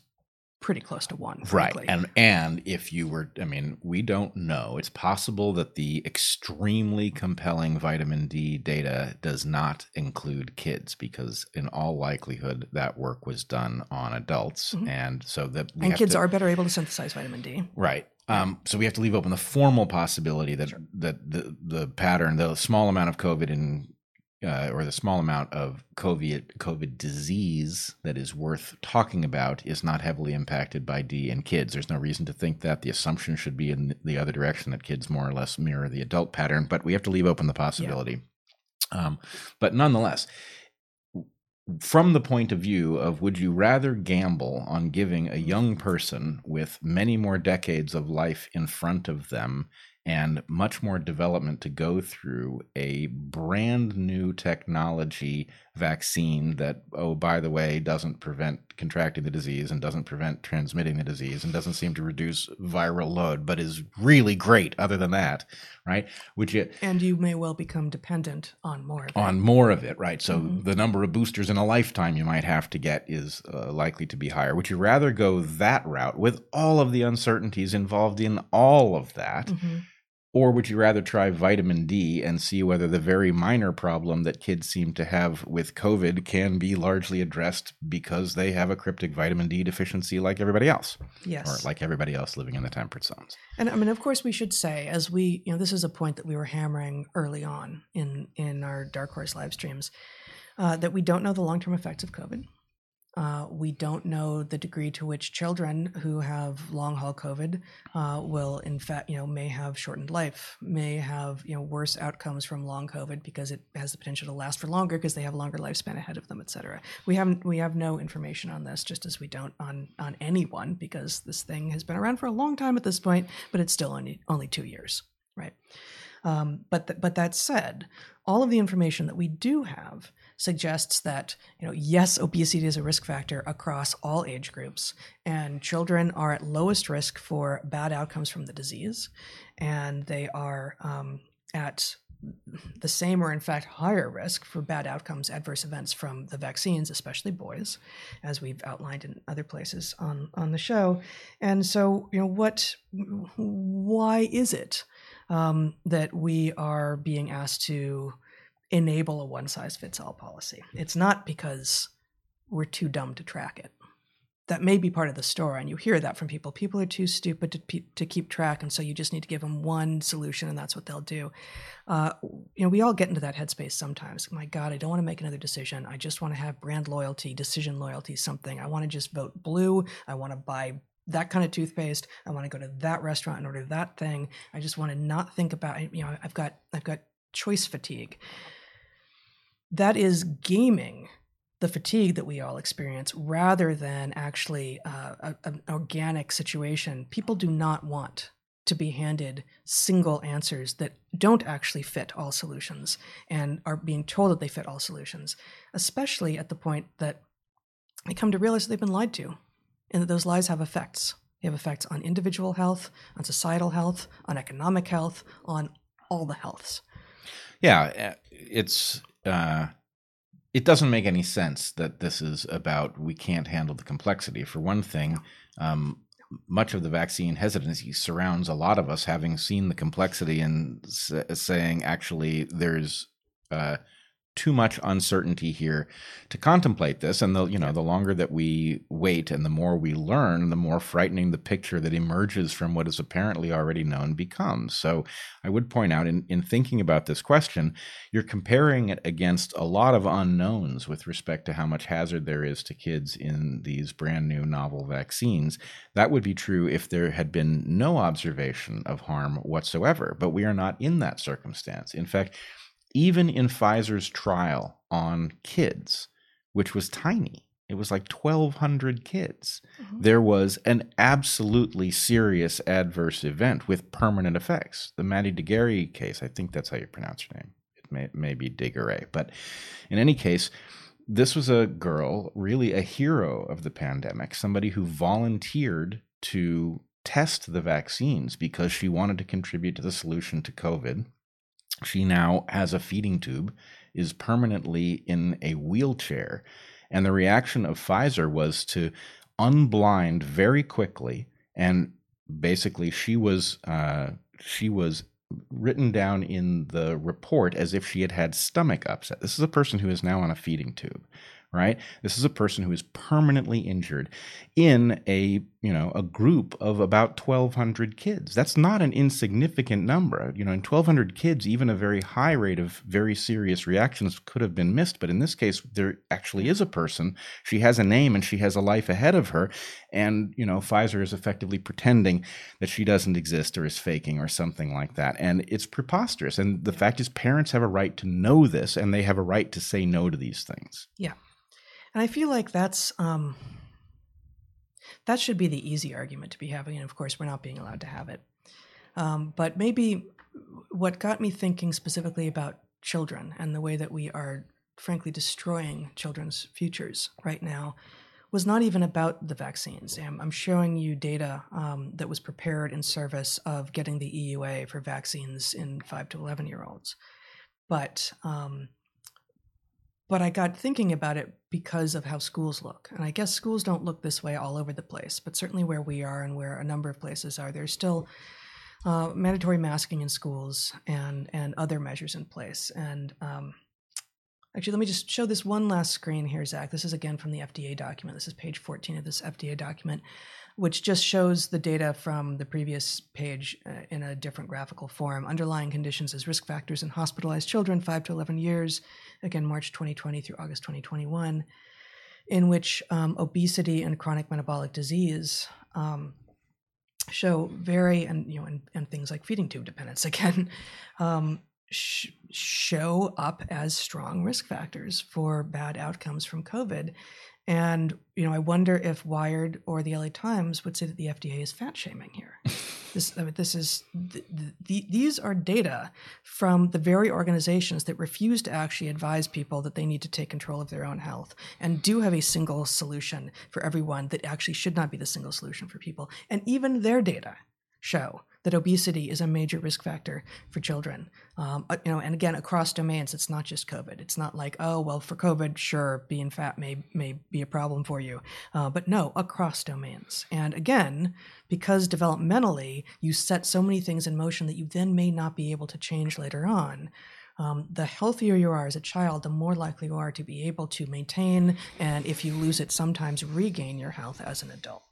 pretty close to one. Frankly. Right. And and if you were I mean, we don't know. It's possible that the extremely compelling vitamin D data does not include kids because in all likelihood that work was done on adults. Mm-hmm. And so that And kids to, are better able to synthesize vitamin D. Right. Um, so we have to leave open the formal possibility that sure. that the the pattern, the small amount of COVID in uh, or the small amount of COVID COVID disease that is worth talking about is not heavily impacted by D in kids. There's no reason to think that. The assumption should be in the other direction that kids more or less mirror the adult pattern, but we have to leave open the possibility. Yeah. Um, but nonetheless, from the point of view of would you rather gamble on giving a young person with many more decades of life in front of them and much more development to go through a brand new technology vaccine that, oh, by the way, doesn't prevent contracting the disease and doesn't prevent transmitting the disease and doesn't seem to reduce viral load, but is really great other than that, right? Which it, and you may well become dependent on more of it. on more of it, right? So mm-hmm. the number of boosters in a lifetime you might have to get is uh, likely to be higher. Would you rather go that route with all of the uncertainties involved in all of that? Mm-hmm or would you rather try vitamin D and see whether the very minor problem that kids seem to have with COVID can be largely addressed because they have a cryptic vitamin D deficiency like everybody else? Yes. Or like everybody else living in the temperate zones. And I mean, of course, we should say, as we, you know, this is a point that we were hammering early on in, in our Dark Horse live streams, uh, that we don't know the long term effects of COVID. Uh, we don't know the degree to which children who have long haul COVID uh, will, in fact, you know, may have shortened life, may have you know worse outcomes from long COVID because it has the potential to last for longer because they have longer lifespan ahead of them, et cetera. We haven't we have no information on this, just as we don't on on anyone because this thing has been around for a long time at this point, but it's still only only two years, right? Um, but th- but that said, all of the information that we do have suggests that you know yes obesity is a risk factor across all age groups and children are at lowest risk for bad outcomes from the disease and they are um, at the same or in fact higher risk for bad outcomes adverse events from the vaccines especially boys as we've outlined in other places on on the show. And so you know what why is it um, that we are being asked to enable a one size fits all policy. It's not because we're too dumb to track it. That may be part of the story, and you hear that from people. People are too stupid to, to keep track, and so you just need to give them one solution, and that's what they'll do. Uh, you know, we all get into that headspace sometimes. My God, I don't want to make another decision. I just want to have brand loyalty, decision loyalty, something. I want to just vote blue. I want to buy that kind of toothpaste. I want to go to that restaurant and order that thing. I just want to not think about. You know, I've got I've got choice fatigue that is gaming the fatigue that we all experience rather than actually uh, a, an organic situation. People do not want to be handed single answers that don't actually fit all solutions and are being told that they fit all solutions, especially at the point that they come to realize they've been lied to and that those lies have effects. They have effects on individual health, on societal health, on economic health, on all the healths. Yeah, it's uh, it doesn't make any sense that this is about we can't handle the complexity. For one thing, um, much of the vaccine hesitancy surrounds a lot of us having seen the complexity and saying actually there's uh, too much uncertainty here to contemplate this. And the you know the longer that we wait and the more we learn the more frightening the picture that emerges from what is apparently already known becomes. So i would point out in, in thinking about this question you're comparing it against a lot of unknowns with respect to how much hazard there is to kids in these brand new novel vaccines. That would be true if there had been no observation of harm whatsoever but we are not in that circumstance. In fact even in Pfizer's trial on kids, which was tiny, it was like 1,200 kids, mm-hmm. there was an absolutely serious adverse event with permanent effects. The Maddie de Garay case, I think that's how you pronounce her name. It may, may be Digare. But in any case, this was a girl, really a hero of the pandemic, somebody who volunteered to test the vaccines because she wanted to contribute to the solution to COVID she now has a feeding tube, is permanently in a wheelchair. And the reaction of Pfizer was to unblind very quickly. And basically, she was uh, she was written down in the report as if she had had stomach upset. This is a person who is now on a feeding tube right? This is a person who is permanently injured in a, you know, a group of about 1200 kids. That's not an insignificant number. You know, in 1200 kids, even a very high rate of very serious reactions could have been missed, but in this case there actually is a person. She has a name and she has a life ahead of her, and, you know, Pfizer is effectively pretending that she doesn't exist or is faking or something like that. And it's preposterous. And the fact is parents have a right to know this and they have a right to say no to these things. Yeah. And I feel like that's um, that should be the easy argument to be having. And of course, we're not being allowed to have it. Um, but maybe what got me thinking specifically about children and the way that we are, frankly, destroying children's futures right now was not even about the vaccines. I'm showing you data um, that was prepared in service of getting the EUA for vaccines in five to 11 year olds. But um, but I got thinking about it because of how schools look. And I guess schools don't look this way all over the place, but certainly where we are and where a number of places are, there's still uh, mandatory masking in schools and and other measures in place. And um, actually, let me just show this one last screen here, Zach. This is again from the FDA document. This is page 14 of this FDA document which just shows the data from the previous page uh, in a different graphical form. Underlying conditions as risk factors in hospitalized children, 5 to 11 years, again, March 2020 through August 2021, in which um, obesity and chronic metabolic disease um, show very, and, you know, and, and, things like feeding tube dependence, again, um, sh- show up as strong risk factors for bad outcomes from COVID. And you know, I wonder if Wired or the LA Times would say that the FDA is fat shaming here. this, I mean, this is the, the, these are data from the very organizations that refuse to actually advise people that they need to take control of their own health and do have a single solution for everyone that actually should not be the single solution for people. And even their data show that obesity is a major risk factor for children. Um, uh, you know, and again, across domains, it's not just COVID. It's not like, oh, well, for COVID, sure, being fat may may be a problem for you, uh, but no, across domains. And again, because developmentally you set so many things in motion that you then may not be able to change later on. Um, the healthier you are as a child, the more likely you are to be able to maintain, and if you lose it, sometimes regain your health as an adult.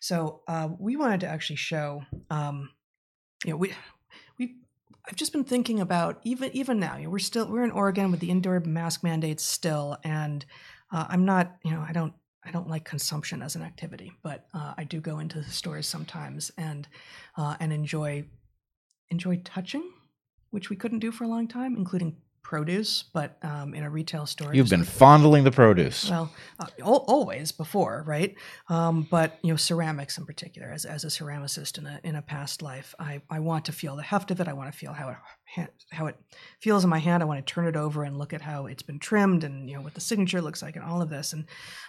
So uh, we wanted to actually show um, you know, we we I've just been thinking about even even now. You know, we're still we're in Oregon with the indoor mask mandates still, and uh, I'm not. You know, I don't I don't like consumption as an activity, but uh, I do go into the stores sometimes and uh, and enjoy enjoy touching, which we couldn't do for a long time, including produce, but um, in a retail store. You've been fondling the produce. Well, uh, always before, right? Um, but you know, ceramics in particular. As, as a ceramicist in a in a past life, I, I want to feel the heft of it. I want to feel how it how it feels in my hand. I want to turn it over and look at how it's been trimmed, and you know what the signature looks like, and all of this, and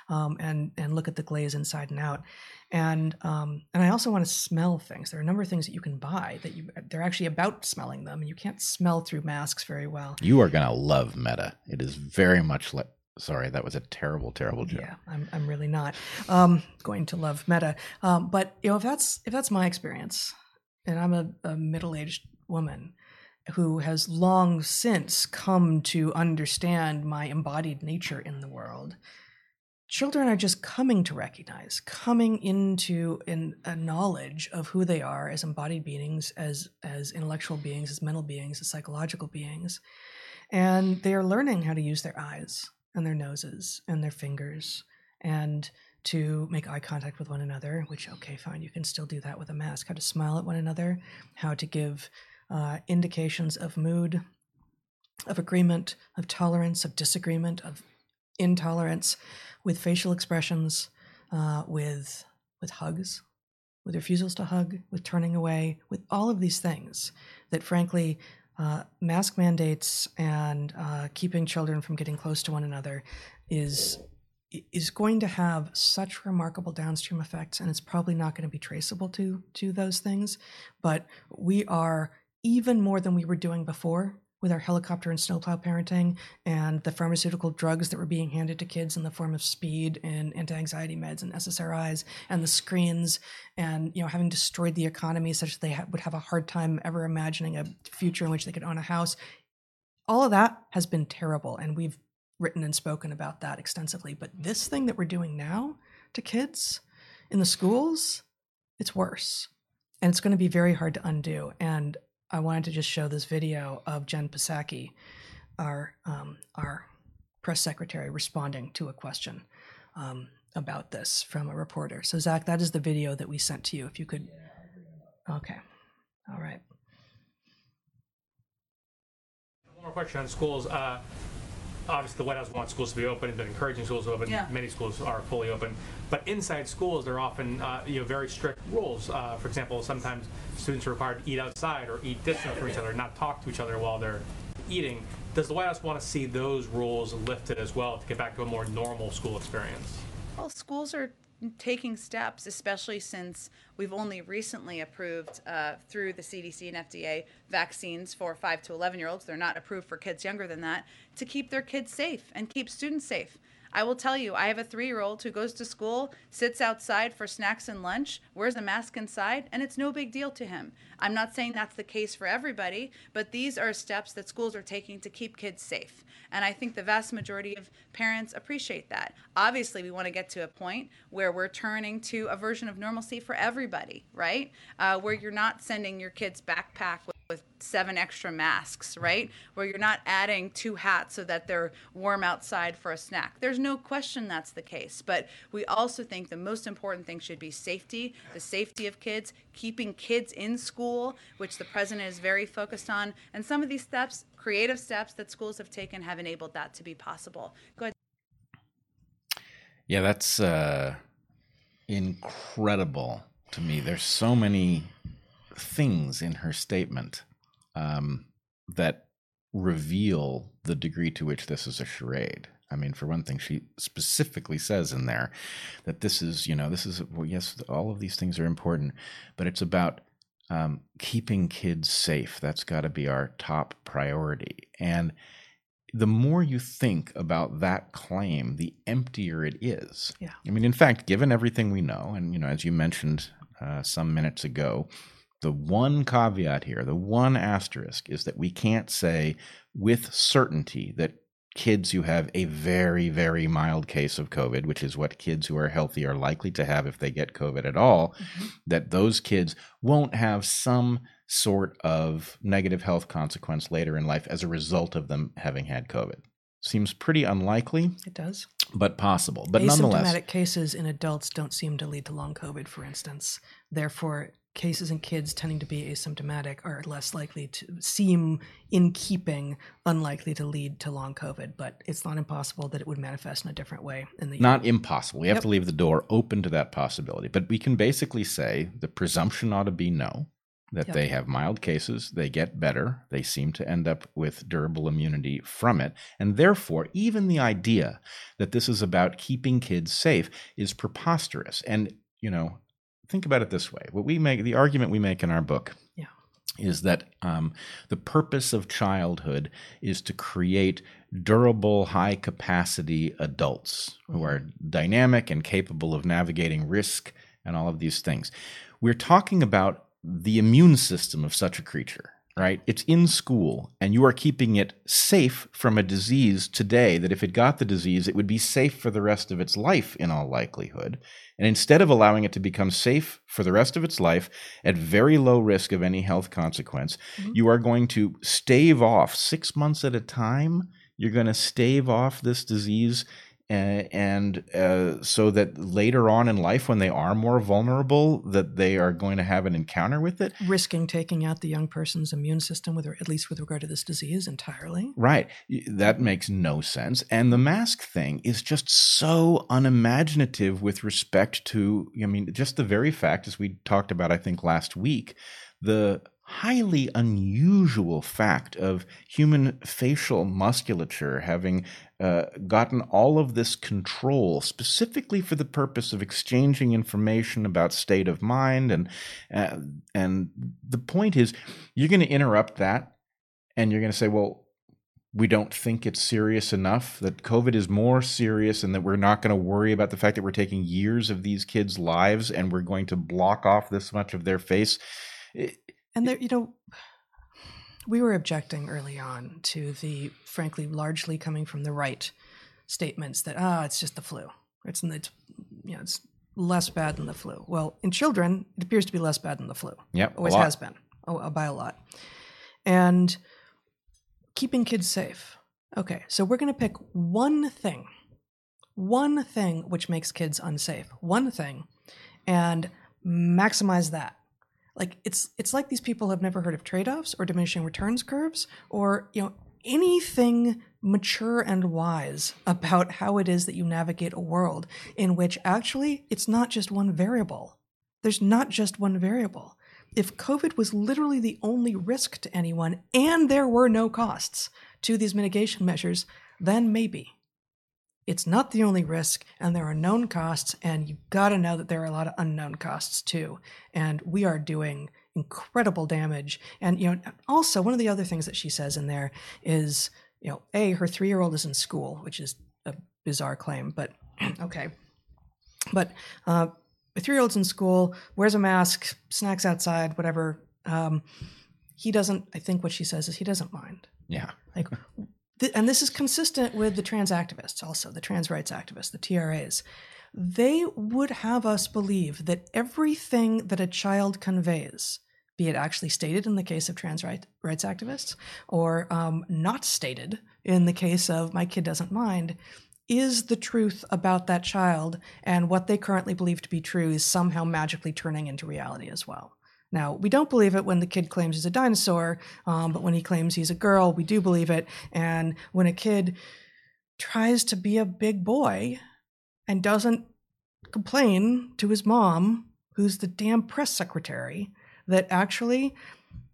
um, and and look at the glaze inside and out and um, and I also want to smell things. There are a number of things that you can buy that you they're actually about smelling them, and you can't smell through masks very well. You are gonna love Meta. It is very much like. Sorry, that was a terrible, terrible joke. Yeah, I'm, I'm really not um, going to love Meta. Um, but you know, if that's if that's my experience, and I'm a, a middle aged woman who has long since come to understand my embodied nature in the world, children are just coming to recognize, coming into in a knowledge of who they are as embodied beings, as as intellectual beings, as mental beings, as psychological beings, and they are learning how to use their eyes and their noses and their fingers and to make eye contact with one another. Which okay, fine, you can still do that with a mask. How to smile at one another, how to give uh, indications of mood. Of agreement, of tolerance, of disagreement, of intolerance, with facial expressions, uh, with with hugs, with refusals to hug, with turning away, with all of these things that, frankly, uh, mask mandates and uh, keeping children from getting close to one another is is going to have such remarkable downstream effects, and it's probably not going to be traceable to to those things. But we are even more than we were doing before with our helicopter and snowplow parenting and the pharmaceutical drugs that were being handed to kids in the form of speed and anti-anxiety meds and SSRIs and the screens and you know having destroyed the economy such that they ha- would have a hard time ever imagining a future in which they could own a house. All of that has been terrible and we've written and spoken about that extensively but this thing that we're doing now to kids in the schools it's worse and it's going to be very hard to undo. And I wanted to just show this video of Jen Psaki, our um, our press secretary, responding to a question um, about this from a reporter. So Zach, that is the video that we sent to you. If you could, okay, all right. One more question on schools. Uh, obviously the White House wants schools to be open and been encouraging schools to open. Yeah. Many schools are fully open, but inside schools there are often uh, you know very strict rules. Uh, for example, sometimes students are required to eat outside or eat distant from each other, not talk to each other while they're eating. Does the White House want to see those rules lifted as well to get back to a more normal school experience? Well, schools are taking steps, especially since we've only recently approved uh, through the CDC and FDA vaccines for 5 to 11 year olds. They're not approved for kids younger than that to keep their kids safe and keep students safe. I will tell you, I have a three year old who goes to school, sits outside for snacks and lunch, wears a mask inside, and it's no big deal to him. I'm not saying that's the case for everybody, but these are steps that schools are taking to keep kids safe. And I think the vast majority of parents appreciate that. Obviously, we want to get to a point where we're turning to a version of normalcy for everybody, right? Uh, where you're not sending your kids backpack with with seven extra masks, right? Where you're not adding two hats so that they're warm outside for a snack. There's no question that's the case. But we also think the most important thing should be safety, the safety of kids, keeping kids in school, which the president is very focused on. And some of these steps, creative steps that schools have taken, have enabled that to be possible. Go ahead. Yeah, that's uh, incredible to me. There's so many things in her statement um, that reveal the degree to which this is a charade. I mean, for one thing, she specifically says in there that this is, you know, this is, well, yes, all of these things are important, but it's about um, keeping kids safe. That's got to be our top priority. And the more you think about that claim, the emptier it is. Yeah. I mean, in fact, given everything we know, and, you know, as you mentioned uh, some minutes ago, the one caveat here, the one asterisk is that we can't say with certainty that kids who have a very, very mild case of COVID, which is what kids who are healthy are likely to have if they get COVID at all, mm-hmm. that those kids won't have some sort of negative health consequence later in life as a result of them having had COVID. Seems pretty unlikely. It does. But possible. But Asymptomatic nonetheless. cases in adults don't seem to lead to long COVID, for instance. Therefore, cases in kids tending to be asymptomatic are less likely to seem in keeping unlikely to lead to long covid but it's not impossible that it would manifest in a different way in the not impossible we have yep. to leave the door open to that possibility but we can basically say the presumption ought to be no that yep. they have mild cases, they get better, they seem to end up with durable immunity from it. And therefore, even the idea that this is about keeping kids safe is preposterous. And, you know, think about it this way what we make the argument we make in our book yeah. is that um, the purpose of childhood is to create durable high capacity adults mm-hmm. who are dynamic and capable of navigating risk and all of these things we're talking about the immune system of such a creature right? It's in school, and you are keeping it safe from a disease today that if it got the disease, it would be safe for the rest of its life in all likelihood. And instead of allowing it to become safe for the rest of its life at very low risk of any health consequence, mm-hmm. you are going to stave off six months at a time. You're going to stave off this disease and uh, so that later on in life when they are more vulnerable that they are going to have an encounter with it. Risking taking out the young person's immune system with at least with regard to this disease entirely. Right. That makes no sense. And the mask thing is just so unimaginative with respect to i mean just the very fact as we talked about i think last week the highly unusual fact of human facial musculature having uh, gotten all of this control specifically for the purpose of exchanging information about state of mind. And uh, and the point is you're going to interrupt that and you're going to say well we don't think it's serious enough that covid is more serious and that we're not going to worry about the fact that we're taking years of these kids lives and we're going to block off this much of their face. It, and there, you know, we were objecting early on to the, frankly, largely coming from the right statements that ah, it's just the flu. It's it's you know it's less bad than the flu. Well, in children, it appears to be less bad than the flu. Yep, always has been oh, by a lot. And keeping kids safe. Okay, so we're going to pick one thing, one thing which makes kids unsafe, one thing, and maximize that like it's it's like these people have never heard of trade-offs or diminishing returns curves or you know anything mature and wise about how it is that you navigate a world in which actually it's not just one variable. There's not just one variable. If COVID was literally the only risk to anyone and there were no costs to these mitigation measures, then maybe. It's not the only risk, and there are known costs, and you've got to know that there are a lot of unknown costs too. And we are doing incredible damage. And you know, also one of the other things that she says in there is, you know, a her three year old is in school, which is a bizarre claim, but okay. But uh, a three year old's in school, wears a mask, snacks outside, whatever. Um, he doesn't. I think what she says is he doesn't mind. Yeah. Like, th- and this is consistent with the trans activists, also the trans rights activists, the TRAs. They would have us believe that everything that a child conveys, be it actually stated in the case of trans right, rights activists or um, not stated in the case of my kid doesn't mind, is the truth about that child, and what they currently believe to be true is somehow magically turning into reality as well. Now, we don't believe it when the kid claims he's a dinosaur, um, but when he claims he's a girl, we do believe it. And when a kid tries to be a big boy and doesn't complain to his mom, who's the damn press secretary, that actually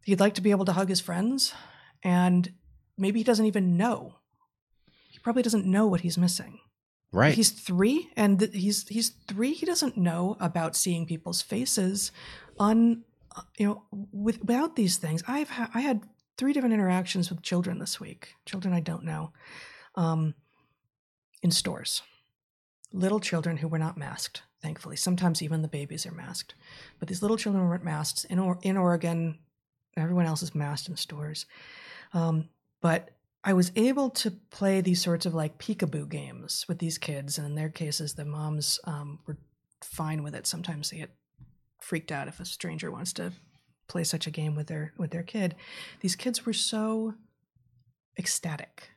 he'd like to be able to hug his friends, and maybe he doesn't even know. He probably doesn't know what he's missing. Right. He's three, and th- he's he's three. He doesn't know about seeing people's faces on you know with, without these things. I've ha- I had three different interactions with children this week. Children I don't know, um, in stores. Little children who were not masked. Thankfully, sometimes even the babies are masked, but these little children weren't masked. In or- in Oregon, everyone else is masked in stores. Um, but I was able to play these sorts of like peekaboo games with these kids, and in their cases, the moms um, were fine with it. Sometimes they get freaked out if a stranger wants to play such a game with their with their kid. These kids were so ecstatic.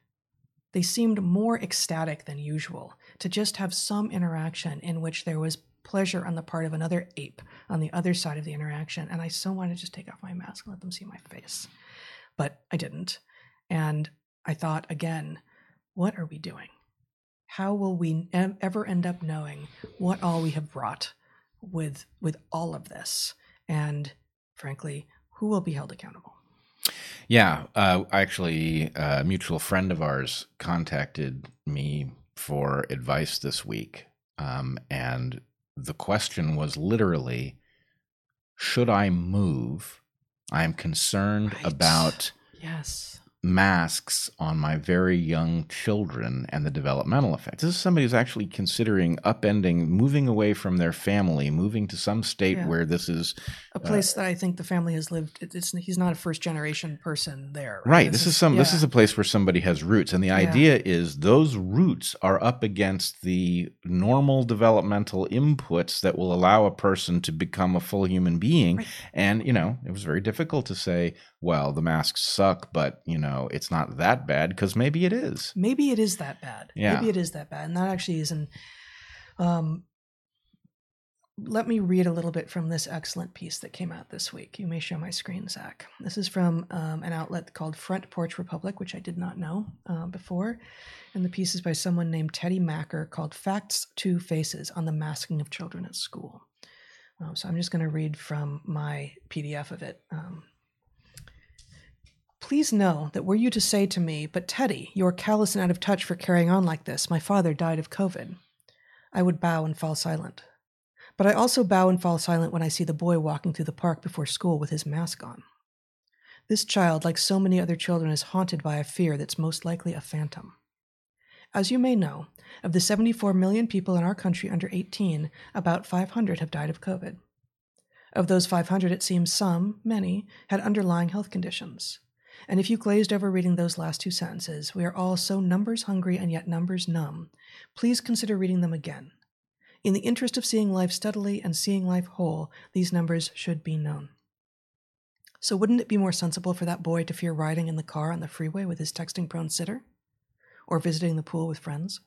They seemed more ecstatic than usual to just have some interaction in which there was pleasure on the part of another ape on the other side of the interaction. And I so wanted to just take off my mask and let them see my face. But I didn't. And I thought again, what are we doing? How will we ever end up knowing what all we have brought with with all of this? And frankly, who will be held accountable? Yeah, uh, actually, a mutual friend of ours contacted me for advice this week, um, and the question was literally, "Should I move? I am concerned Right. about Yes. Masks on my very young children and the developmental effects. This is somebody who's actually considering upending, moving away from their family, moving to some state Yeah. where this is A uh, place that I think the family has lived. It's he's not a first generation person there. right. This, is some. This is a place where somebody has roots, and the idea is those roots are up against the normal developmental inputs that will allow a person to become a full human being. Right. And you know, it was very difficult to say, well, the masks suck, but you know, it's not that bad because maybe it is. maybe it is that bad. Yeah. Maybe it is that bad. And that actually is an um let me read a little bit from this excellent piece that came out this week. You may show my screen, Zach. This is from um, an outlet called Front Porch Republic, which I did not know uh, before. And the piece is by someone named Teddy Macker called Facts Two Faces on the Masking of Children at School. Um, so I'm just going to read from my PDF of it. Um, Please know that were you to say to me, But Teddy, you are callous and out of touch for carrying on like this. My father died of COVID. I would bow and fall silent. But I also bow and fall silent when I see the boy walking through the park before school with his mask on. This child, like so many other children, is haunted by a fear that's most likely a phantom. As you may know, of the 74 million people in our country under 18, about 500 have died of COVID. Of those 500, it seems some, many, had underlying health conditions. And if you glazed over reading those last two sentences, we are all so numbers hungry and yet numbers numb, please consider reading them again. In the interest of seeing life steadily and seeing life whole, these numbers should be known. So, wouldn't it be more sensible for that boy to fear riding in the car on the freeway with his texting prone sitter? Or visiting the pool with friends?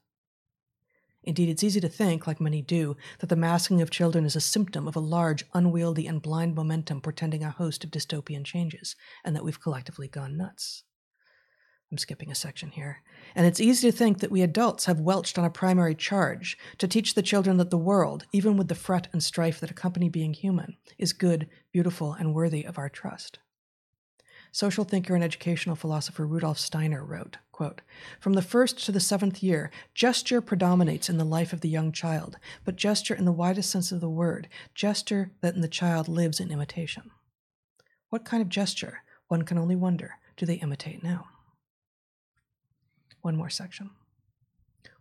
Indeed, it's easy to think, like many do, that the masking of children is a symptom of a large, unwieldy, and blind momentum portending a host of dystopian changes, and that we've collectively gone nuts. I'm skipping a section here. And it's easy to think that we adults have welched on a primary charge to teach the children that the world, even with the fret and strife that accompany being human, is good, beautiful, and worthy of our trust. Social thinker and educational philosopher Rudolf Steiner wrote, quote, From the first to the seventh year, gesture predominates in the life of the young child, but gesture in the widest sense of the word, gesture that in the child lives in imitation. What kind of gesture, one can only wonder, do they imitate now? One more section.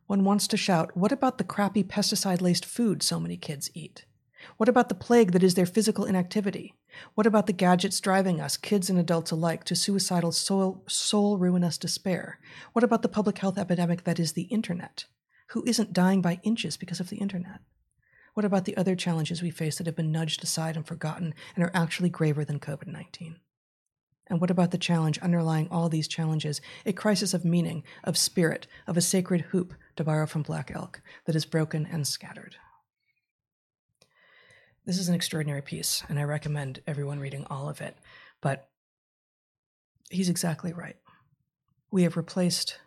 One wants to shout, What about the crappy pesticide laced food so many kids eat? What about the plague that is their physical inactivity? What about the gadgets driving us, kids and adults alike, to suicidal, soul, soul ruinous despair? What about the public health epidemic that is the internet? Who isn't dying by inches because of the internet? What about the other challenges we face that have been nudged aside and forgotten and are actually graver than COVID 19? And what about the challenge underlying all these challenges, a crisis of meaning, of spirit, of a sacred hoop, to borrow from Black Elk, that is broken and scattered? This is an extraordinary piece, and I recommend everyone reading all of it. But he's exactly right. We have replaced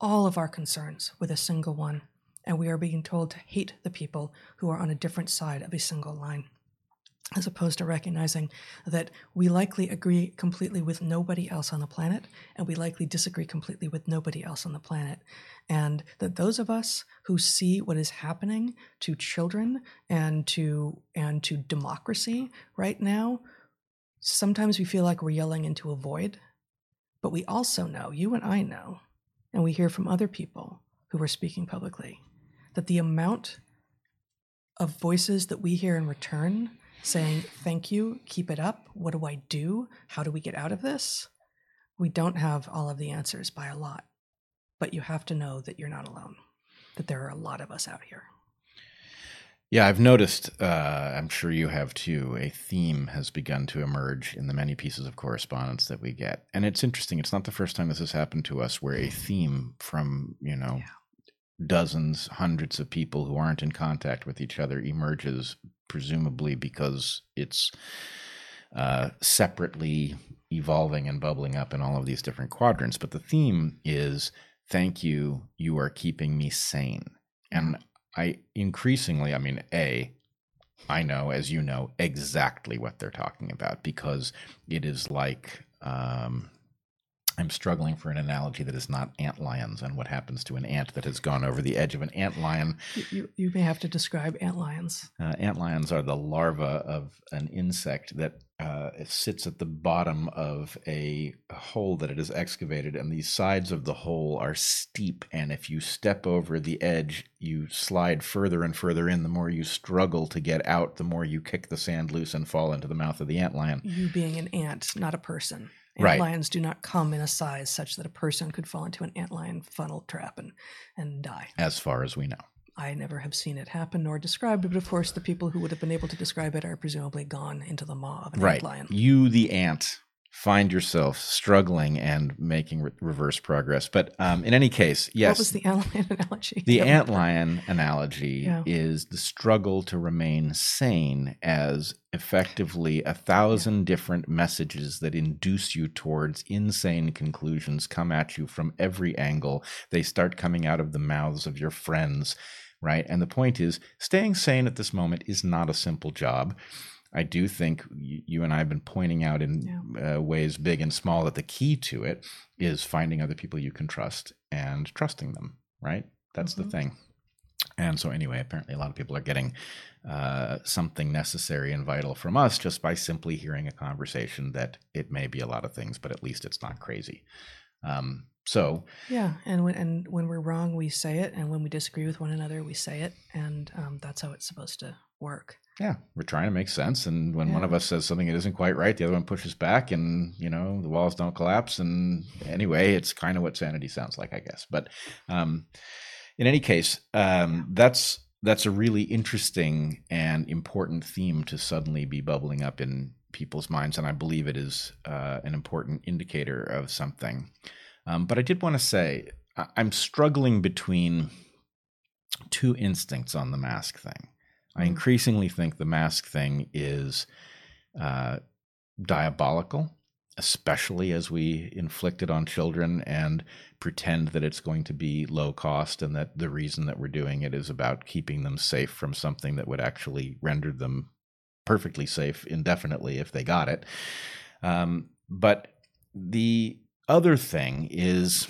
all of our concerns with a single one, and we are being told to hate the people who are on a different side of a single line as opposed to recognizing that we likely agree completely with nobody else on the planet, and we likely disagree completely with nobody else on the planet. And that those of us who see what is happening to children and to and to democracy right now, sometimes we feel like we're yelling into a void. But we also know, you and I know, and we hear from other people who are speaking publicly, that the amount of voices that we hear in return saying, Thank you, keep it up. What do I do? How do we get out of this? We don't have all of the answers by a lot, but you have to know that you're not alone, that there are a lot of us out here. Yeah, I've noticed, uh, I'm sure you have too, a theme has begun to emerge in the many pieces of correspondence that we get. And it's interesting. It's not the first time this has happened to us where a theme from, you know, yeah. dozens, hundreds of people who aren't in contact with each other emerges presumably because it's uh, separately evolving and bubbling up in all of these different quadrants. But the theme is thank you, you are keeping me sane. And I increasingly, I mean, A, I know, as you know, exactly what they're talking about because it is like um, I'm struggling for an analogy that is not ant lions and what happens to an ant that has gone over the edge of an ant lion. You, you may have to describe ant lions. Uh, ant lions are the larva of an insect that uh, sits at the bottom of a hole that it has excavated, and the sides of the hole are steep. And if you step over the edge, you slide further and further in. The more you struggle to get out, the more you kick the sand loose and fall into the mouth of the ant lion. You being an ant, not a person. Ant right. lions do not come in a size such that a person could fall into an antlion funnel trap and, and die. As far as we know. I never have seen it happen nor described it, but of course, the people who would have been able to describe it are presumably gone into the maw of an right. antlion. You, the ant, find yourself struggling and making re- reverse progress. But um, in any case, yes. What was the antlion analogy? The antlion analogy yeah. is the struggle to remain sane as effectively a thousand yeah. different messages that induce you towards insane conclusions come at you from every angle. They start coming out of the mouths of your friends. Right. And the point is, staying sane at this moment is not a simple job. I do think you and I have been pointing out in yeah. uh, ways big and small that the key to it is finding other people you can trust and trusting them, right? That's mm-hmm. the thing. And so, anyway, apparently a lot of people are getting uh, something necessary and vital from us just by simply hearing a conversation that it may be a lot of things, but at least it's not crazy. Um, so yeah, and when and when we're wrong, we say it, and when we disagree with one another, we say it, and um, that's how it's supposed to work. Yeah, we're trying to make sense, and when yeah. one of us says something that isn't quite right, the other one pushes back, and you know the walls don't collapse. And anyway, it's kind of what sanity sounds like, I guess. But um, in any case, um, that's that's a really interesting and important theme to suddenly be bubbling up in people's minds, and I believe it is uh, an important indicator of something. Um, but I did want to say I'm struggling between two instincts on the mask thing. I increasingly think the mask thing is uh, diabolical especially as we inflict it on children and pretend that it's going to be low cost and that the reason that we're doing it is about keeping them safe from something that would actually render them perfectly safe indefinitely if they got it. Um, but the other thing is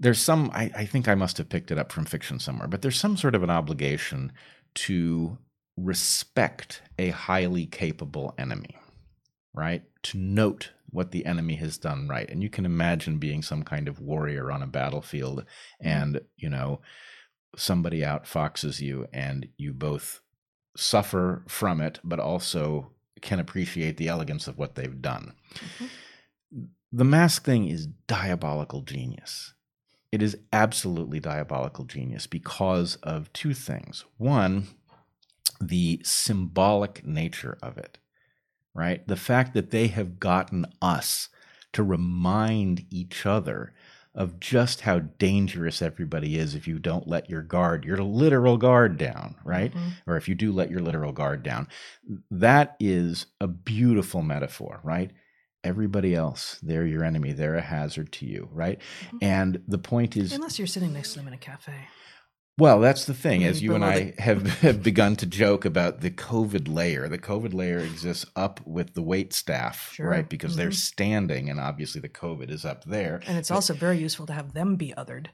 there's some, I, I think I must have picked it up from fiction somewhere, but there's some sort of an obligation to respect a highly capable enemy right? To note what the enemy has done right. And you can imagine being some kind of warrior on a battlefield and, you know, somebody outfoxes you and you both suffer from it, but also can appreciate the elegance of what they've done. Mm-hmm. The mask thing is diabolical genius. It is absolutely diabolical genius because of two things. One, the symbolic nature of it right? The fact that they have gotten us to remind each other of just how dangerous everybody is if you don't let your guard, your literal guard down, right? Mm-hmm. Or if you do let your literal guard down. That is a beautiful metaphor, right? Everybody else, they're your enemy. They're a hazard to you, right? Mm-hmm. And the point is Unless you're sitting next to them in a cafe. Well, that's the thing, as you and I have, have begun to joke about the COVID layer. The COVID layer exists up with the wait staff, sure. right? Because mm-hmm. they're standing, and obviously the COVID is up there. And it's but also very useful to have them be othered.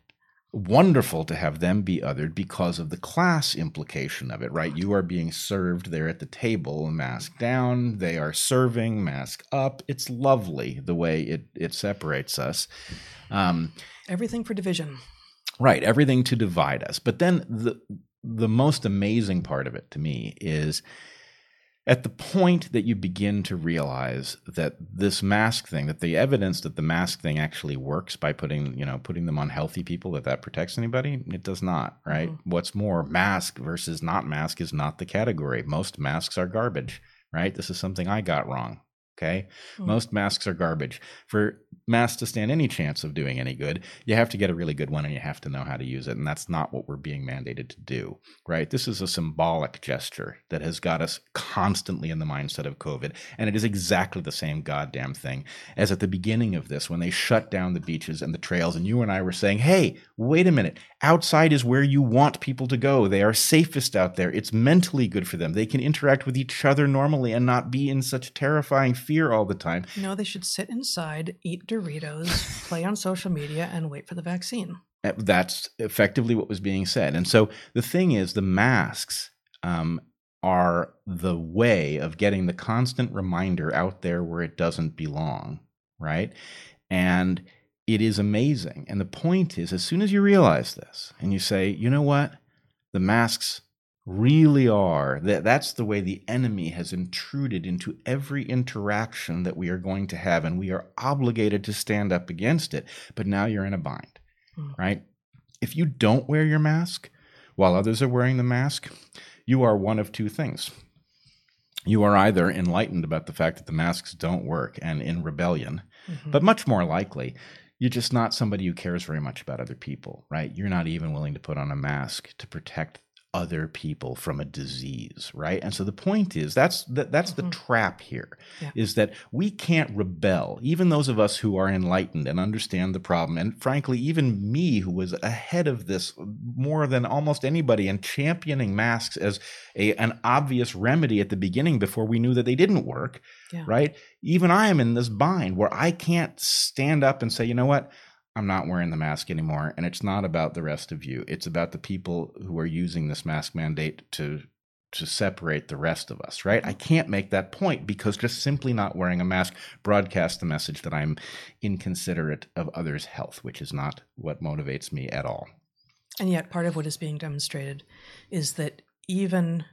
Wonderful to have them be othered because of the class implication of it, right? You are being served there at the table, mask down. They are serving, mask up. It's lovely the way it it separates us. Um, Everything for division. Right, everything to divide us. But then the the most amazing part of it to me is at the point that you begin to realize that this mask thing that the evidence that the mask thing actually works by putting you know putting them on healthy people that that protects anybody it does not right mm-hmm. what's more mask versus not mask is not the category most masks are garbage right this is something i got wrong Okay. Mm. Most masks are garbage. For masks to stand any chance of doing any good, you have to get a really good one and you have to know how to use it. And that's not what we're being mandated to do, right? This is a symbolic gesture that has got us constantly in the mindset of COVID. And it is exactly the same goddamn thing as at the beginning of this when they shut down the beaches and the trails. And you and I were saying, hey, wait a minute. Outside is where you want people to go. They are safest out there. It's mentally good for them. They can interact with each other normally and not be in such terrifying fear all the time. No, they should sit inside, eat Doritos, play on social media, and wait for the vaccine. Uh, that's effectively what was being said. And so the thing is, the masks um, are the way of getting the constant reminder out there where it doesn't belong, right? And it is amazing. And the point is, as soon as you realize this and you say, you know what? The masks really are that that's the way the enemy has intruded into every interaction that we are going to have and we are obligated to stand up against it but now you're in a bind mm. right if you don't wear your mask while others are wearing the mask you are one of two things you are either enlightened about the fact that the masks don't work and in rebellion mm-hmm. but much more likely you're just not somebody who cares very much about other people, right? You're not even willing to put on a mask to protect other people from a disease right and so the point is that's that, that's mm-hmm. the trap here yeah. is that we can't rebel even those of us who are enlightened and understand the problem and frankly even me who was ahead of this more than almost anybody and championing masks as a, an obvious remedy at the beginning before we knew that they didn't work yeah. right even i am in this bind where i can't stand up and say you know what I'm not wearing the mask anymore. And it's not about the rest of you. It's about the people who are using this mask mandate to to separate the rest of us, right? I mm. can't make that point because just simply not wearing a mask broadcasts the message that I'm inconsiderate of others' health, which is not what motivates me at all. And yet, part of what is being demonstrated is that even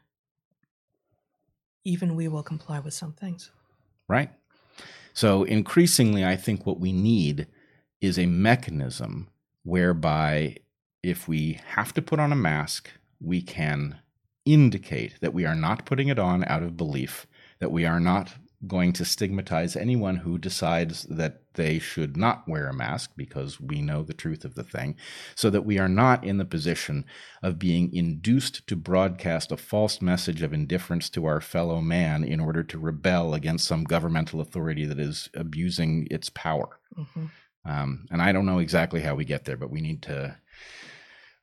even we will comply with some things. Right. So increasingly, I think what we need is a mechanism whereby if we have to put on a mask, we can indicate that we are not putting it on out of belief, that we are not going to stigmatize anyone who decides that they should not wear a mask because we know the truth of the thing, so that we are not in the position of being induced to broadcast a false message of indifference to our fellow man in order to rebel against some governmental authority that is abusing its power. Mm-hmm. Um, and I don't know exactly how we get there, but we need to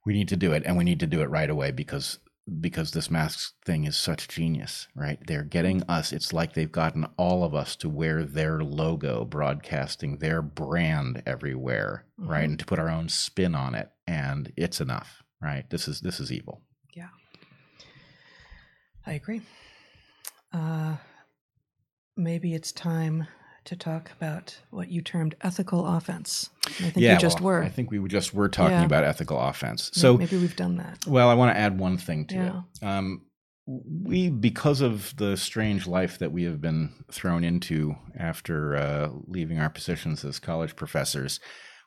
we need to do it, and we need to do it right away because because this mask thing is such genius, right? They're getting us. It's like they've gotten all of us to wear their logo, broadcasting their brand everywhere, Mm-hmm. right? And to put our own spin on it, and it's enough, right? This is this is evil. Yeah. I agree. Uh, maybe it's time to talk about what you termed ethical offense. And I think we just well, were. I think we just were talking Yeah. about ethical offense. So maybe we've done that. Well, I want to add one thing to Yeah. it. Um, we, because of the strange life that we have been thrown into after uh, leaving our positions as college professors,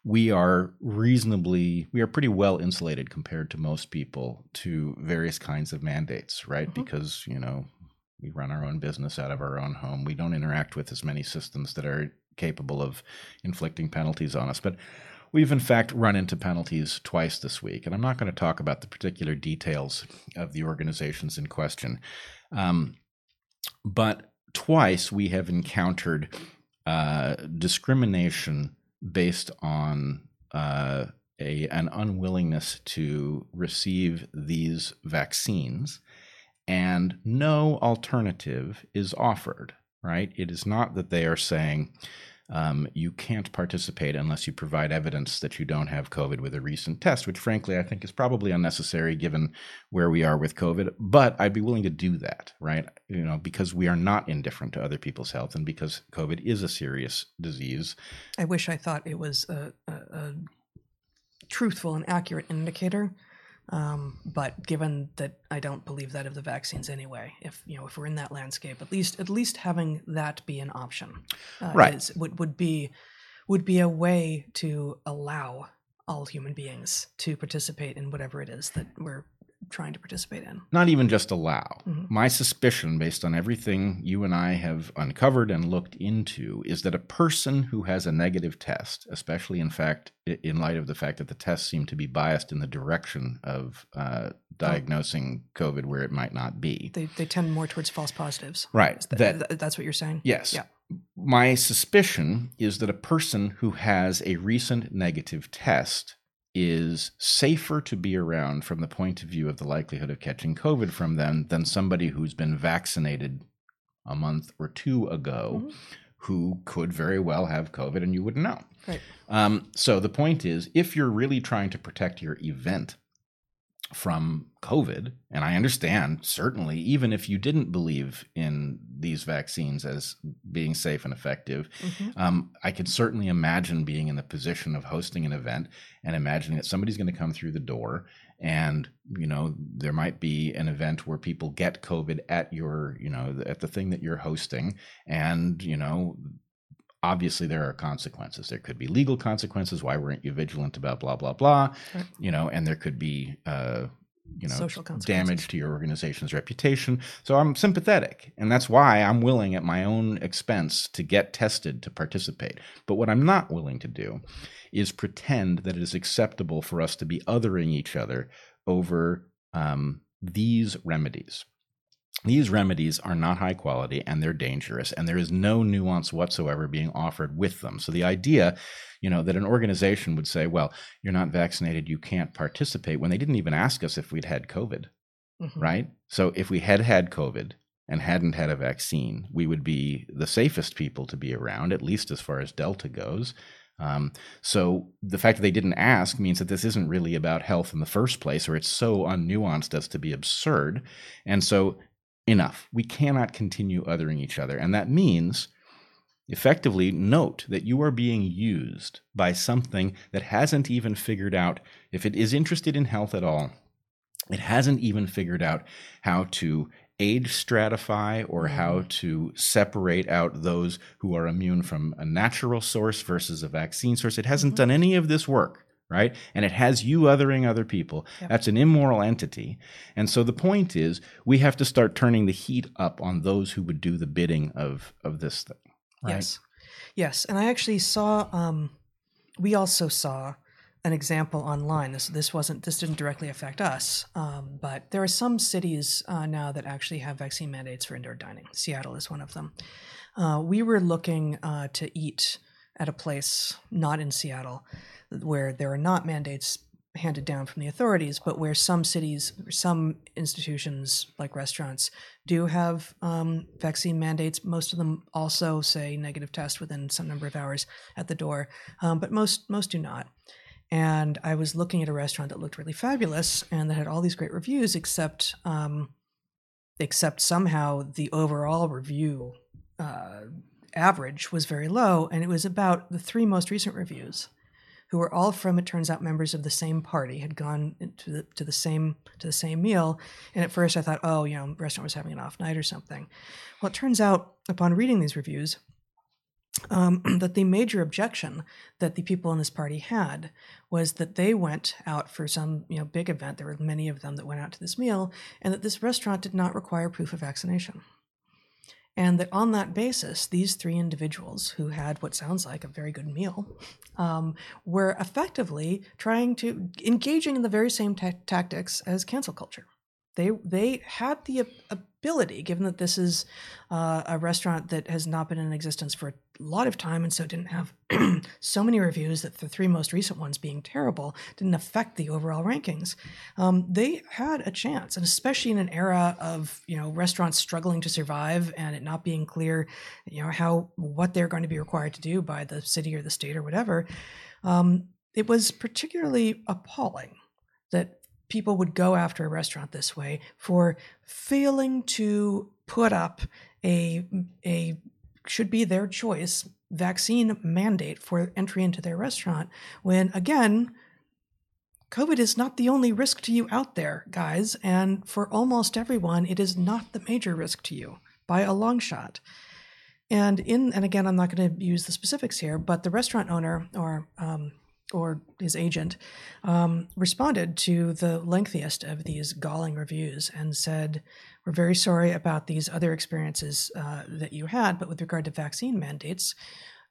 we are reasonably, we are pretty well insulated compared to most people to various kinds of mandates, right? Mhm. Because, you know, we run our own business out of our own home. We don't interact with as many systems that are capable of inflicting penalties on us. But We've in fact run into penalties twice this week, and I'm not going to talk about the particular details of the organizations in question. Um, but twice we have encountered uh, discrimination based on uh, a, an unwillingness to receive these vaccines, and no alternative is offered. Right? It is not that they are saying, um, you can't participate unless you provide evidence that you don't have COVID with a recent test, which frankly I think is probably unnecessary given where we are with COVID. But I'd be willing to do that, right? You know, because we are not indifferent to other people's health and because COVID is a serious disease. I wish I thought it was a, a, a truthful and accurate indicator. Um, but given that I don't believe that of the vaccines anyway, if you know if we're in that landscape, at least at least having that be an option, uh, Right. is, would would be would be a way to allow all human beings to participate in whatever it is that we're trying to participate in. Not even just allow. Mhm. My suspicion, based on everything you and I have uncovered and looked into, is that a person who has a negative test, especially in fact, in light of the fact that the tests seem to be biased in the direction of uh, diagnosing COVID where it might not be. They they tend more towards false positives. Right. Th- That th- that's what you're saying. Yes. Yeah. My suspicion is that a person who has a recent negative test is safer to be around from the point of view of the likelihood of catching COVID from them than somebody who's been vaccinated a month or two ago Mhm. who could very well have COVID and you wouldn't know. Right. Um, so the point is, if you're really trying to protect your event from COVID, and I understand certainly, even if you didn't believe in these vaccines as being safe and effective, Mhm. um, I could certainly imagine being in the position of hosting an event and imagining that somebody's going to come through the door and you know there might be an event where people get covid at your you know at the thing that you're hosting and you know obviously there are consequences. There could be legal consequences. Why weren't you vigilant about blah blah blah? You know and there could be uh you know damage to your organization's reputation. So i'm sympathetic and that's why i'm willing at my own expense to get tested to participate. But what i'm not willing to do is pretend that it is acceptable for us to be othering each other over um, these remedies these remedies are not high quality and they're dangerous and there is no nuance whatsoever being offered with them. So the idea you know that an organization would say well you're not vaccinated you can't participate when they didn't even ask us if we'd had covid Mhm. right? So if we had had covid and hadn't had a vaccine we would be the safest people to be around at least as far as delta goes. Um, so the fact that they didn't ask means that this isn't really about health in the first place or it's so unnuanced as to be absurd. And so enough. We cannot continue othering each other. And that means effectively note that you are being used by something that hasn't even figured out if it is interested in health at all. It hasn't even figured out how to age stratify or how mm. to separate out those who are immune from a natural source versus a vaccine source. It hasn't mm-hmm. done any of this work, right? And it has you othering other people. Yep. That's an immoral entity. And so the point is, we have to start turning the heat up on those who would do the bidding of of this thing. Right? Yes, yes, and I actually saw. Um, we also saw an example online. This this wasn't this didn't directly affect us, um, but there are some cities uh, now that actually have vaccine mandates for indoor dining. Seattle is one of them. Uh, we were looking uh, to eat at a place not in Seattle where there are not mandates handed down from the authorities, but where some cities, some institutions like restaurants do have um, vaccine mandates. Most of them also say negative test within some number of hours at the door, um, but most most do not. And I was looking at a restaurant that looked really fabulous and that had all these great reviews, except um, except somehow the overall review uh, average was very low, and it was about the three most recent reviews who were all from it turns out members of the same party had gone to the to the same to the same meal. And at first i thought oh you know restaurant was having an off night or something. Well it turns out upon reading these reviews um, that the major objection that the people in this party had was that they went out for some you know big event. There were many of them that went out to this meal and that this restaurant did not require proof of vaccination and that on that basis, these three individuals who had what sounds like a very good meal um, were effectively trying to engaging in the very same ta- tactics as cancel culture. They they had the ability, given that this is uh, a restaurant that has not been in existence for a lot of time, and so didn't have so many reviews that the three most recent ones being terrible didn't affect the overall rankings. Um, they had a chance, and especially in an era of you know restaurants struggling to survive and it not being clear, you know how what they're going to be required to do by the city or the state or whatever. Um, it was particularly appalling that people would go after a restaurant this way for failing to put up a a should be their choice vaccine mandate for entry into their restaurant when again covid is not the only risk to you out there guys. And for almost everyone it is not the major risk to you by a long shot. And in and again i'm not going to use the specifics here but the restaurant owner or um, or his agent, um, responded to the lengthiest of these galling reviews and said, We're very sorry about these other experiences uh, that you had, but with regard to vaccine mandates,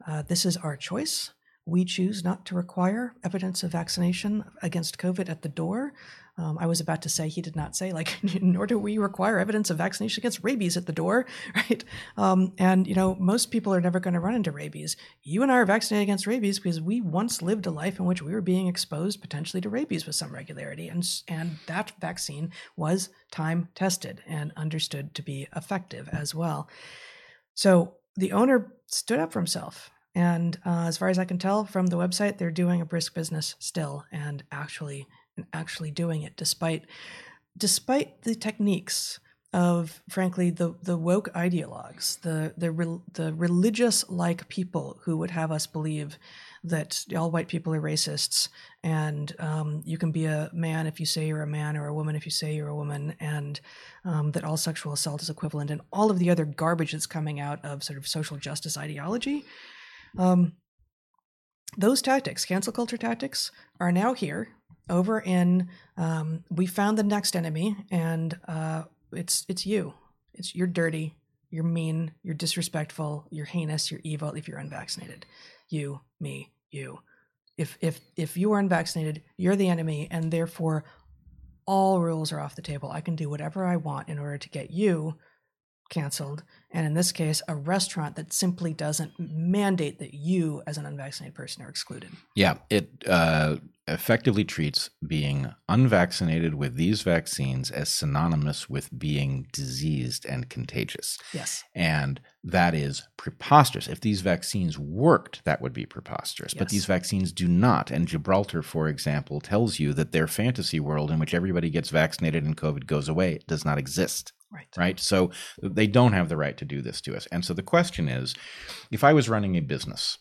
uh, this is our choice. We choose not to require evidence of vaccination against COVID at the door. Um, I was about to say he did not say like, nor do we require evidence of vaccination against rabies at the door, right? Um, and you know, most people are never going to run into rabies. You and I are vaccinated against rabies because we once lived a life in which we were being exposed potentially to rabies with some regularity, and and that vaccine was time tested and understood to be effective as well. So the owner stood up for himself. And uh, as far as I can tell from the website, they're doing a brisk business still and actually and actually doing it despite despite the techniques of frankly the the woke ideologues the the the religious like people who would have us believe that all white people are racists and um, you can be a man if you say you're a man or a woman if you say you're a woman and um, that all sexual assault is equivalent and all of the other garbage that's coming out of sort of social justice ideology um, those tactics cancel culture tactics are now here over in um, we found the next enemy and uh, it's it's you. It's you're dirty you're mean you're disrespectful you're heinous you're evil if you're unvaccinated. You me you. If if if you are unvaccinated you're the enemy and therefore all rules are off the table. I can do whatever i want in order to get you canceled and in this case a restaurant that simply doesn't mandate that you as an unvaccinated person are excluded. Yeah it uh, effectively treats being unvaccinated with these vaccines as synonymous with being diseased and contagious. Yes. And that is preposterous. If these vaccines worked that would be preposterous. Yes. but these vaccines do not. And gibraltar for example tells you that their fantasy world in which everybody gets vaccinated and covid goes away does not exist Right. So they don't have the right to do this to us. And so the question is if I was running a business,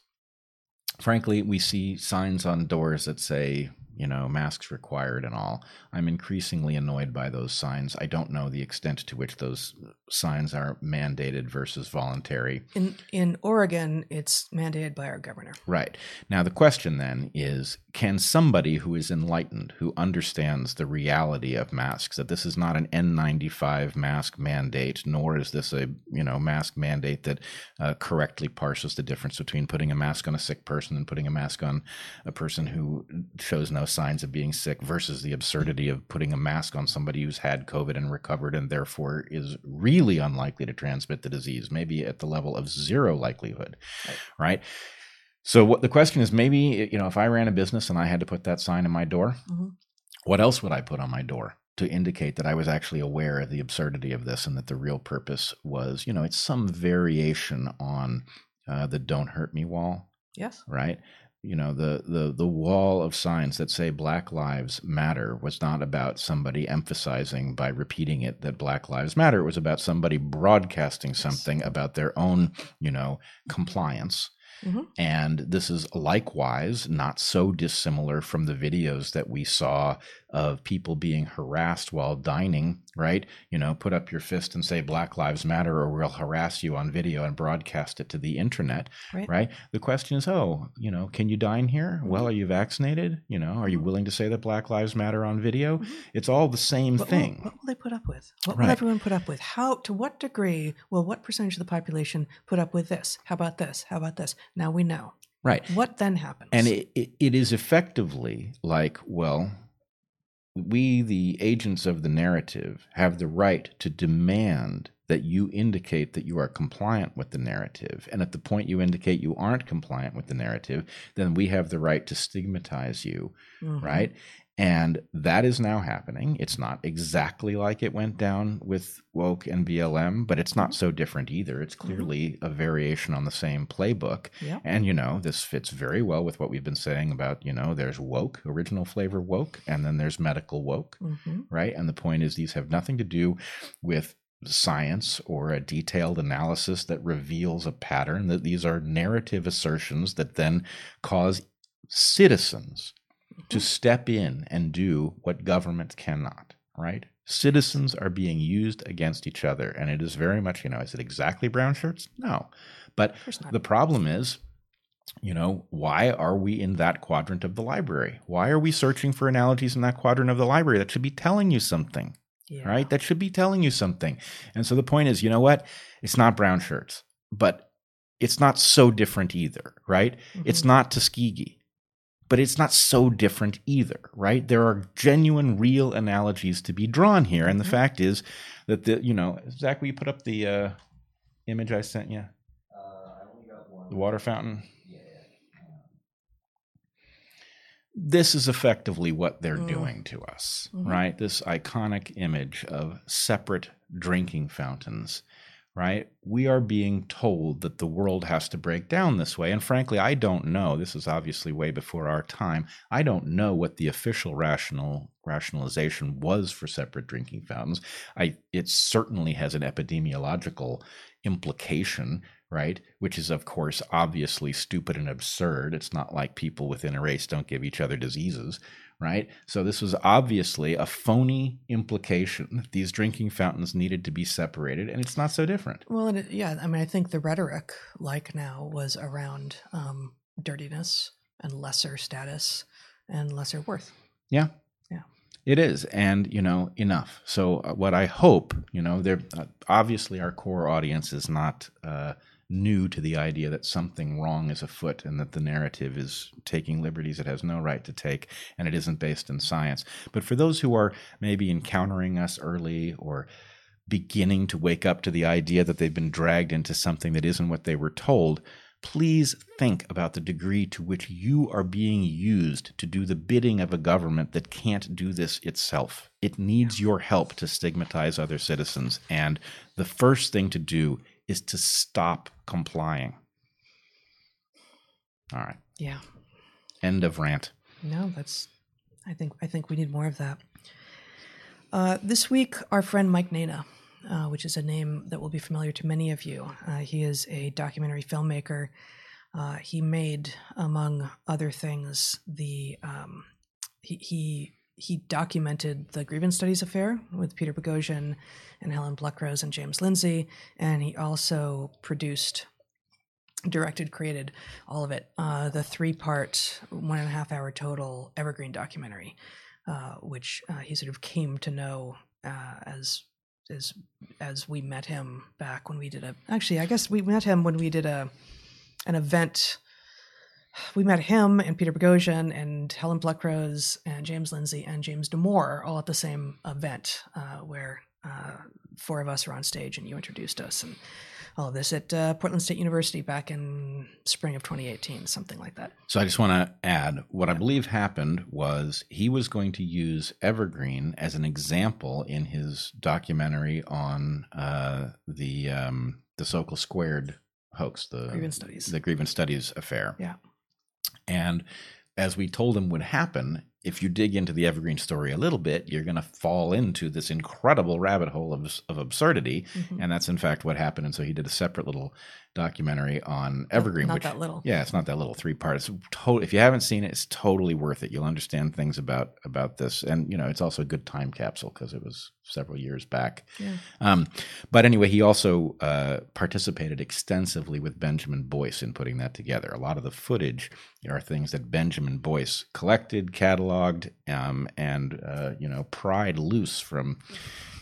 frankly, we see signs on doors that say, you know, masks required and all. I'm increasingly annoyed by those signs. I don't know the extent to which those signs are mandated versus voluntary. In in Oregon, it's mandated by our governor. Right. Now, the question then is can somebody who is enlightened, who understands the reality of masks, that this is not an N95 mask mandate, nor is this a you know mask mandate that uh, correctly parses the difference between putting a mask on a sick person and putting a mask on a person who shows no signs of being sick, versus the absurdity of putting a mask on somebody who's had COVID and recovered and therefore is really unlikely to transmit the disease, maybe at the level of zero likelihood, right? right? So what the question is maybe you know if I ran a business and I had to put that sign in my door, mm-hmm. what else would I put on my door to indicate that I was actually aware of the absurdity of this and that the real purpose was you know it's some variation on uh, the "Don't hurt me" wall. Yes. Right. You know the the the wall of signs that say Black Lives Matter was not about somebody emphasizing by repeating it that Black Lives Matter. It was about somebody broadcasting something about their own you know compliance Mm-hmm. And this is likewise not so dissimilar from the videos that we saw of people being harassed while dining, right? You know, put up your fist and say Black Lives Matter, or we'll harass you on video and broadcast it to the internet, right? right? The question is, oh, you know, can you dine here? Well, are you vaccinated? You know, are you mm-hmm. willing to say that Black Lives Matter on video? Mm-hmm. It's all the same what thing. Will, what will they put up with? What will everyone put up with? How, to what degree will what percentage of the population put up with this? How about this? How about this? Now we know. Right. What then happens? And it, it, it is effectively like, well, we, the agents of the narrative, have the right to demand that you indicate that you are compliant with the narrative. And at the point you indicate you aren't compliant with the narrative, then we have the right to stigmatize you, mm-hmm. right? And that is now happening. It's not exactly like it went down with woke and BLM, but it's not so different either. It's mm-hmm. clearly mm-hmm. a variation on the same playbook. Yeah. And, you know, this fits very well with what we've been saying about, you know, there's woke, original flavor woke, and then there's medical woke, mm-hmm. right? And the point is, these have nothing to do with science or a detailed analysis that reveals a pattern, that these are narrative assertions that then cause citizens to step in and do what government cannot, right? Citizens are being used against each other. And it is very much, you know, is it exactly brown shirts? No. But the problem is, you know, why are we in that quadrant of the library? Why are we searching for analogies in that quadrant of the library that should be telling you something? Yeah. Right? That should be telling you something. And so the point is, you know what? It's not brown shirts, but it's not so different either, right? Mm-hmm. It's not Tuskegee but it's not so different either, right? There are genuine, real analogies to be drawn here, and the mm-hmm. fact is that the you know Zach, will you put up the uh, image I sent you? Uh, the water fountain. Yeah. This is effectively what they're mm. doing to us, mm-hmm. right? This iconic image of separate drinking fountains right? We are being told that the world has to break down this way. And frankly, I don't know. This is obviously way before our time. I don't know what the official rational rationalization was for separate drinking fountains. I it certainly has an epidemiological implication, right? Which is of course obviously stupid and absurd. It's not like people within a race don't give each other diseases, right? So this was obviously a phony implication. These drinking fountains needed to be separated, and it's not so different. Well, it, yeah, I mean, I think the rhetoric, like now, was around um, dirtiness and lesser status and lesser worth. Yeah. Yeah. It is, and you know, enough. So, uh, what I hope, you know, there uh, obviously our core audience is not uh, new to the idea that something wrong is afoot and that the narrative is taking liberties it has no right to take and it isn't based in science. But for those who are maybe encountering us early or beginning to wake up to the idea that they've been dragged into something that isn't what they were told, please think about the degree to which you are being used to do the bidding of a government that can't do this itself. It needs your help to stigmatize other citizens. And the first thing to do is to stop complying. All right. Yeah. End of rant. No, that's. I think I think we need more of that. Uh, this week, our friend Mike Nayna, uh, which is a name that will be familiar to many of you. Uh, he is a documentary filmmaker. Uh, he made, among other things, the um, he, he he documented the grievance studies affair with Peter Boghossian and Helen Pluckrose and James Lindsay, and he also produced, directed, created all of it. Uh, the three-part, one and a half hour total Evergreen documentary, uh, which uh, he sort of came to know uh, as as as we met him back when we did a. Actually, I guess we met him when we did a an event we met him and Peter Boghossian and Helen Pluckrose and James Lindsay and James Damore all at the same event uh, where uh, four of us were on stage and you introduced us and all of this at uh, Portland State University back in spring of 2018, something like that. So I just want to add what I believe happened was he was going to use Evergreen as an example in his documentary on uh, the um, the Sokal Squared hoax, the grievance studies, the grievance studies affair. Yeah. And as we told him would happen, if you dig into the Evergreen story a little bit, you're going to fall into this incredible rabbit hole of, of absurdity. Mm-hmm. And that's in fact what happened. And so he did a separate little documentary on Evergreen. Not which, that little. Yeah, it's not that little. Three parts. To- if you haven't seen it, it's totally worth it. You'll understand things about about this, and you know it's also a good time capsule because it was several years back. Yeah. Um, but anyway, he also uh, participated extensively with Benjamin Boyce in putting that together. A lot of the footage are things that Benjamin Boyce collected, cataloged, um, and uh, you know pried loose from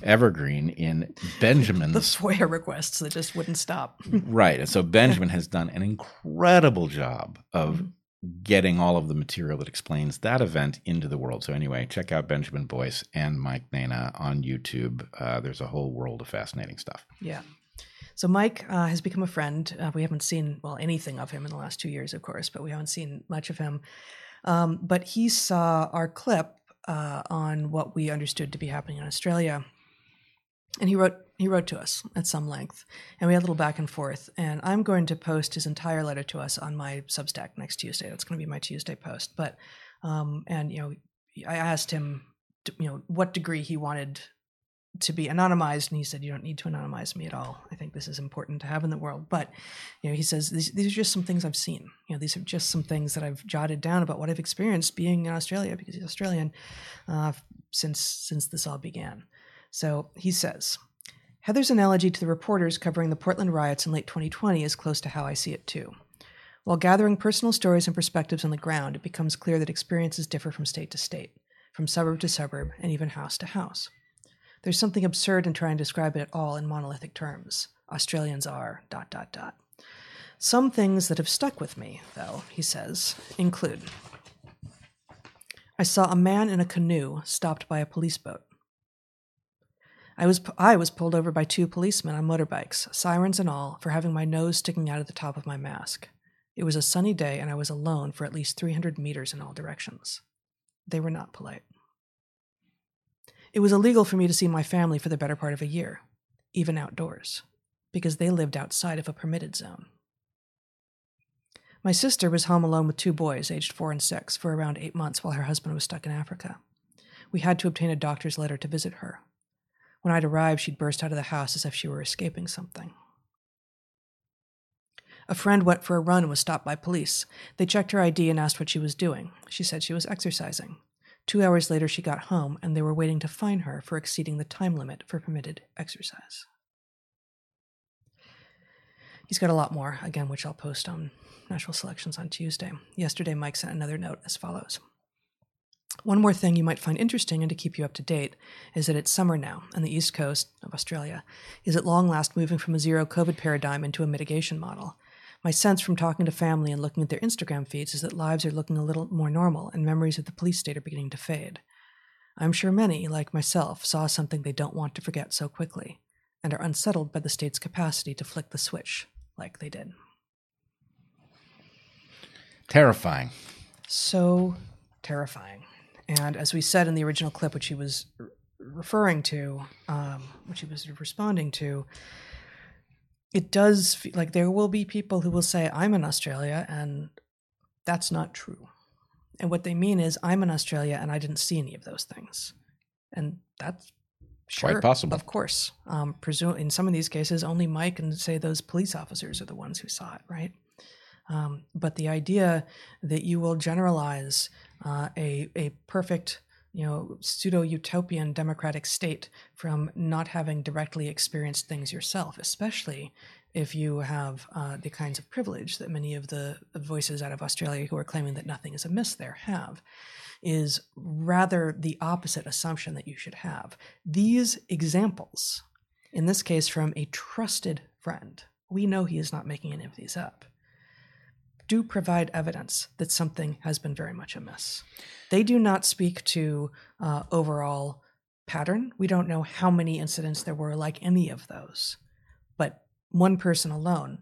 Evergreen in Benjamin's the FOIA requests that just wouldn't stop. right. And so Benjamin has done an incredible job of mm-hmm. getting all of the material that explains that event into the world. So anyway, check out Benjamin Boyce and Mike Nayna on YouTube. Uh, there's a whole world of fascinating stuff. Yeah. So Mike uh, has become a friend. Uh, we haven't seen well anything of him in the last two years, of course, but we haven't seen much of him. Um, but he saw our clip uh, on what we understood to be happening in Australia and he wrote he wrote to us at some length and we had a little back and forth and i'm going to post his entire letter to us on my substack next tuesday. That's going to be my tuesday post but um, and you know i asked him you know what degree he wanted to be anonymized and he said you don't need to anonymize me at all. I think this is important to have in the world. But you know he says these, these are just some things i've seen. You know these are just some things that i've jotted down about what i've experienced being in australia because he's australian uh, since since this all began. So he says Heather's analogy to the reporters covering the Portland riots in late 2020 is close to how I see it too. While gathering personal stories and perspectives on the ground, it becomes clear that experiences differ from state to state, from suburb to suburb, and even house to house. There's something absurd in trying to describe it at all in monolithic terms. Australians are dot dot dot. Some things that have stuck with me, though, he says, include I saw a man in a canoe stopped by a police boat. I was I was pulled over by two policemen on motorbikes, sirens and all, for having my nose sticking out of the top of my mask. It was a sunny day and I was alone for at least 300 meters in all directions. They were not polite. It was illegal for me to see my family for the better part of a year, even outdoors, because they lived outside of a permitted zone. My sister was home alone with two boys, aged four and six, for around eight months while her husband was stuck in Africa. We had to obtain a doctor's letter to visit her, when I'd arrived, she'd burst out of the house as if she were escaping something. A friend went for a run and was stopped by police. They checked her ID and asked what she was doing. She said she was exercising. Two hours later, she got home and they were waiting to fine her for exceeding the time limit for permitted exercise. He's got a lot more, again, which I'll post on Natural Selections on Tuesday. Yesterday, Mike sent another note as follows one more thing you might find interesting and to keep you up to date is that it's summer now on the east coast of Australia is at long last moving from a zero COVID paradigm into a mitigation model. My sense from talking to family and looking at their Instagram feeds is that lives are looking a little more normal and memories of the police state are beginning to fade. I'm sure many, like myself, saw something they don't want to forget so quickly and are unsettled by the state's capacity to flick the switch like they did. Terrifying. So terrifying. And as we said in the original clip, which he was referring to, um, which he was responding to, it does feel like there will be people who will say, I'm in Australia, and that's not true. And what they mean is, I'm in Australia and I didn't see any of those things. And that's sure, quite possible. Of course. Um, presume in some of these cases, only Mike and say those police officers are the ones who saw it, right? Um, but the idea that you will generalize uh, a, a perfect, you know, pseudo utopian democratic state from not having directly experienced things yourself, especially if you have uh, the kinds of privilege that many of the voices out of Australia who are claiming that nothing is amiss there have, is rather the opposite assumption that you should have. These examples, in this case from a trusted friend, we know he is not making any of these up, do provide evidence that something has been very much amiss. They do not speak to uh, overall pattern. We don't know how many incidents there were like any of those. But one person alone,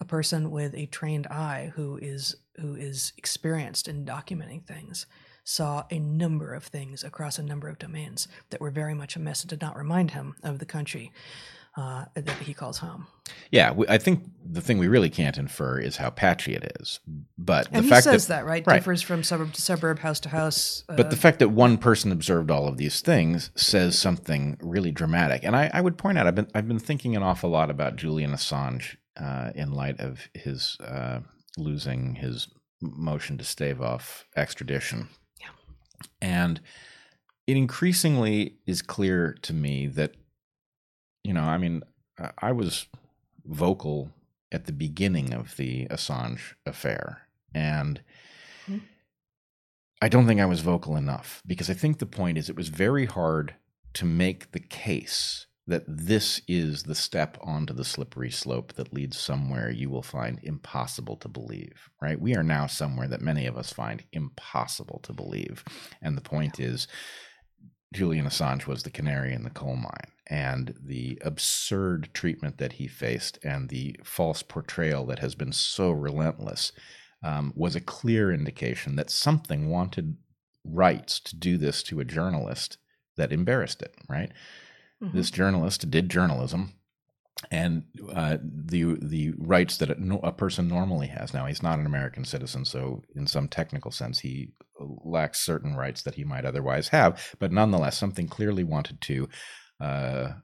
a person with a trained eye who is who is experienced in documenting things, saw a number of things across a number of domains that were very much amiss and did not remind him of the country uh, that he calls home. Yeah, we, I think the thing we really can't infer is how patchy it is. But and the he fact says that, that, right? right. Differs from suburb to suburb, house to house. Uh, But the fact that one person observed all of these things says something really dramatic. And I, I would point out, I've been I've been thinking an awful lot about Julian Assange uh, in light of his uh, losing his motion to stave off extradition. Yeah. And it increasingly is clear to me that, you know, I mean, I- I was vocal at the beginning of the Assange affair, and Mhm. I don't think I was vocal enough because I think the point is it was very hard to make the case that this is the step onto the slippery slope that leads somewhere you will find impossible to believe, right? We are now somewhere that many of us find impossible to believe. And the point is, Julian Assange was the canary in the coal mine, and the absurd treatment that he faced and the false portrayal that has been so relentless um, was a clear indication that something wanted rights to do this to a journalist that embarrassed it, right? Mhm. This journalist did journalism, and uh, the the rights that a, a person normally has. Now he's not an American citizen, so in some technical sense, he lacks certain rights that he might otherwise have. But nonetheless, something clearly wanted to. Uh,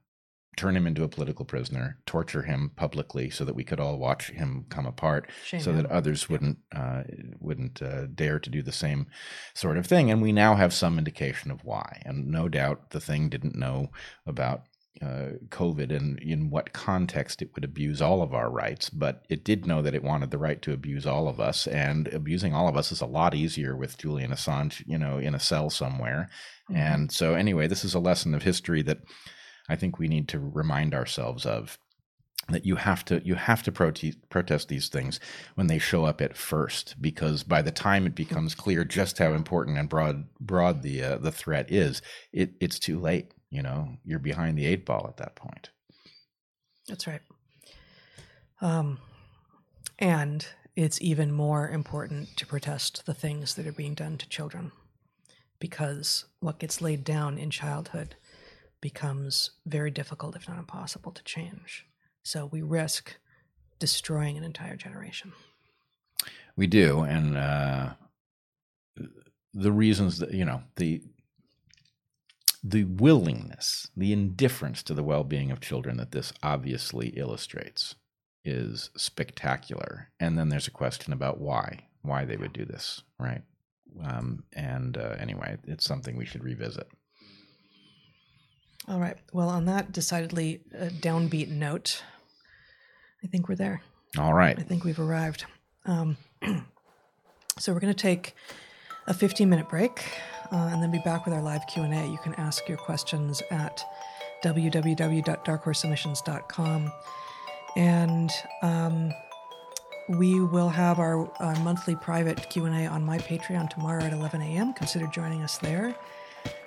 turn him into a political prisoner, torture him publicly, so that we could all watch him come apart, Shame so him. that others wouldn't uh, wouldn't uh, dare to do the same sort of thing. And we now have some indication of why. And no doubt, the thing didn't know about uh, COVID and in what context it would abuse all of our rights, but it did know that it wanted the right to abuse all of us. And abusing all of us is a lot easier with Julian Assange, you know, in a cell somewhere. Mhm. And so, anyway, this is a lesson of history that I think we need to remind ourselves of that you have to you have to prote- protest these things when they show up at first because by the time it becomes clear just how important and broad broad the uh, the threat is it it's too late you know you're behind the eight ball at that point That's right. Um, and it's even more important to protest the things that are being done to children because what gets laid down in childhood becomes very difficult, if not impossible, to change. So we risk destroying an entire generation. we do and uh the reasons that you know the the willingness the indifference to the well-being of children that this obviously illustrates is spectacular and then there's a question about why why they would do this right um, and uh, anyway it's something we should revisit All right. Well, on that decidedly uh, downbeat note, I think we're there. all right I think we've arrived. Um, so we're going to take a 15 minute break uh, and then be back with our live Q&A. You can ask your questions at www.darkhorsesubmissions.com. And um, we will have our, our monthly private Q&A on my Patreon tomorrow at 11 a.m. Consider joining us there.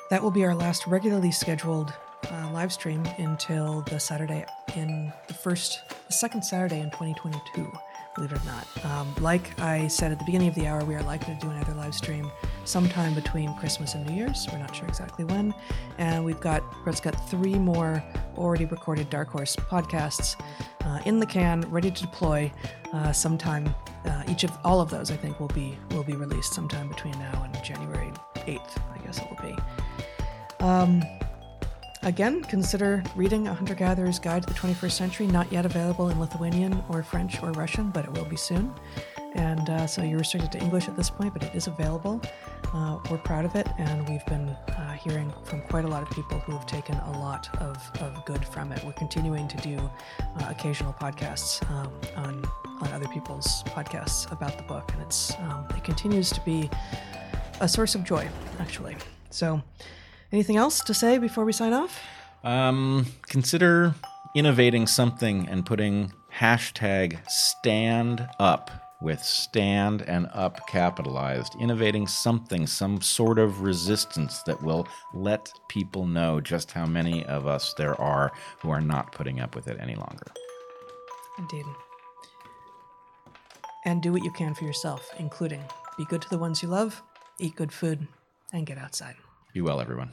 That will be our last regularly scheduled uh, live stream until the Saturday in the first, the second Saturday in 2022, believe it or not. Um, like I said at the beginning of the hour, we are likely to do another live stream sometime between Christmas and New Year's. We're not sure exactly when. And we've got, Bret's got three more already recorded Dark Horse podcasts uh, in the can, ready to deploy uh, sometime. Uh, each of all of those, I think, will be will be released sometime between now and January 8th. I guess it will be. Um, again, consider reading A Hunter Gatherer's Guide to the 21st Century, not yet available in Lithuanian or French or Russian, but it will be soon. and uh, so you're restricted to English at this point, but it is available. Uh, we're proud of it, and we've been uh, hearing from quite a lot of people who have taken a lot of, of good from it. We're continuing to do uh, occasional podcasts um, on on other people's podcasts about the book, and it's um, it continues to be a source of joy, actually. So, anything else to say before we sign off? Um, consider innovating something and putting hashtag stand up with stand and up capitalized, innovating something, some sort of resistance that will let people know just how many of us there are who are not putting up with it any longer. Indeed. And do what you can for yourself, including be good to the ones you love, eat good food, and get outside. Be well, everyone.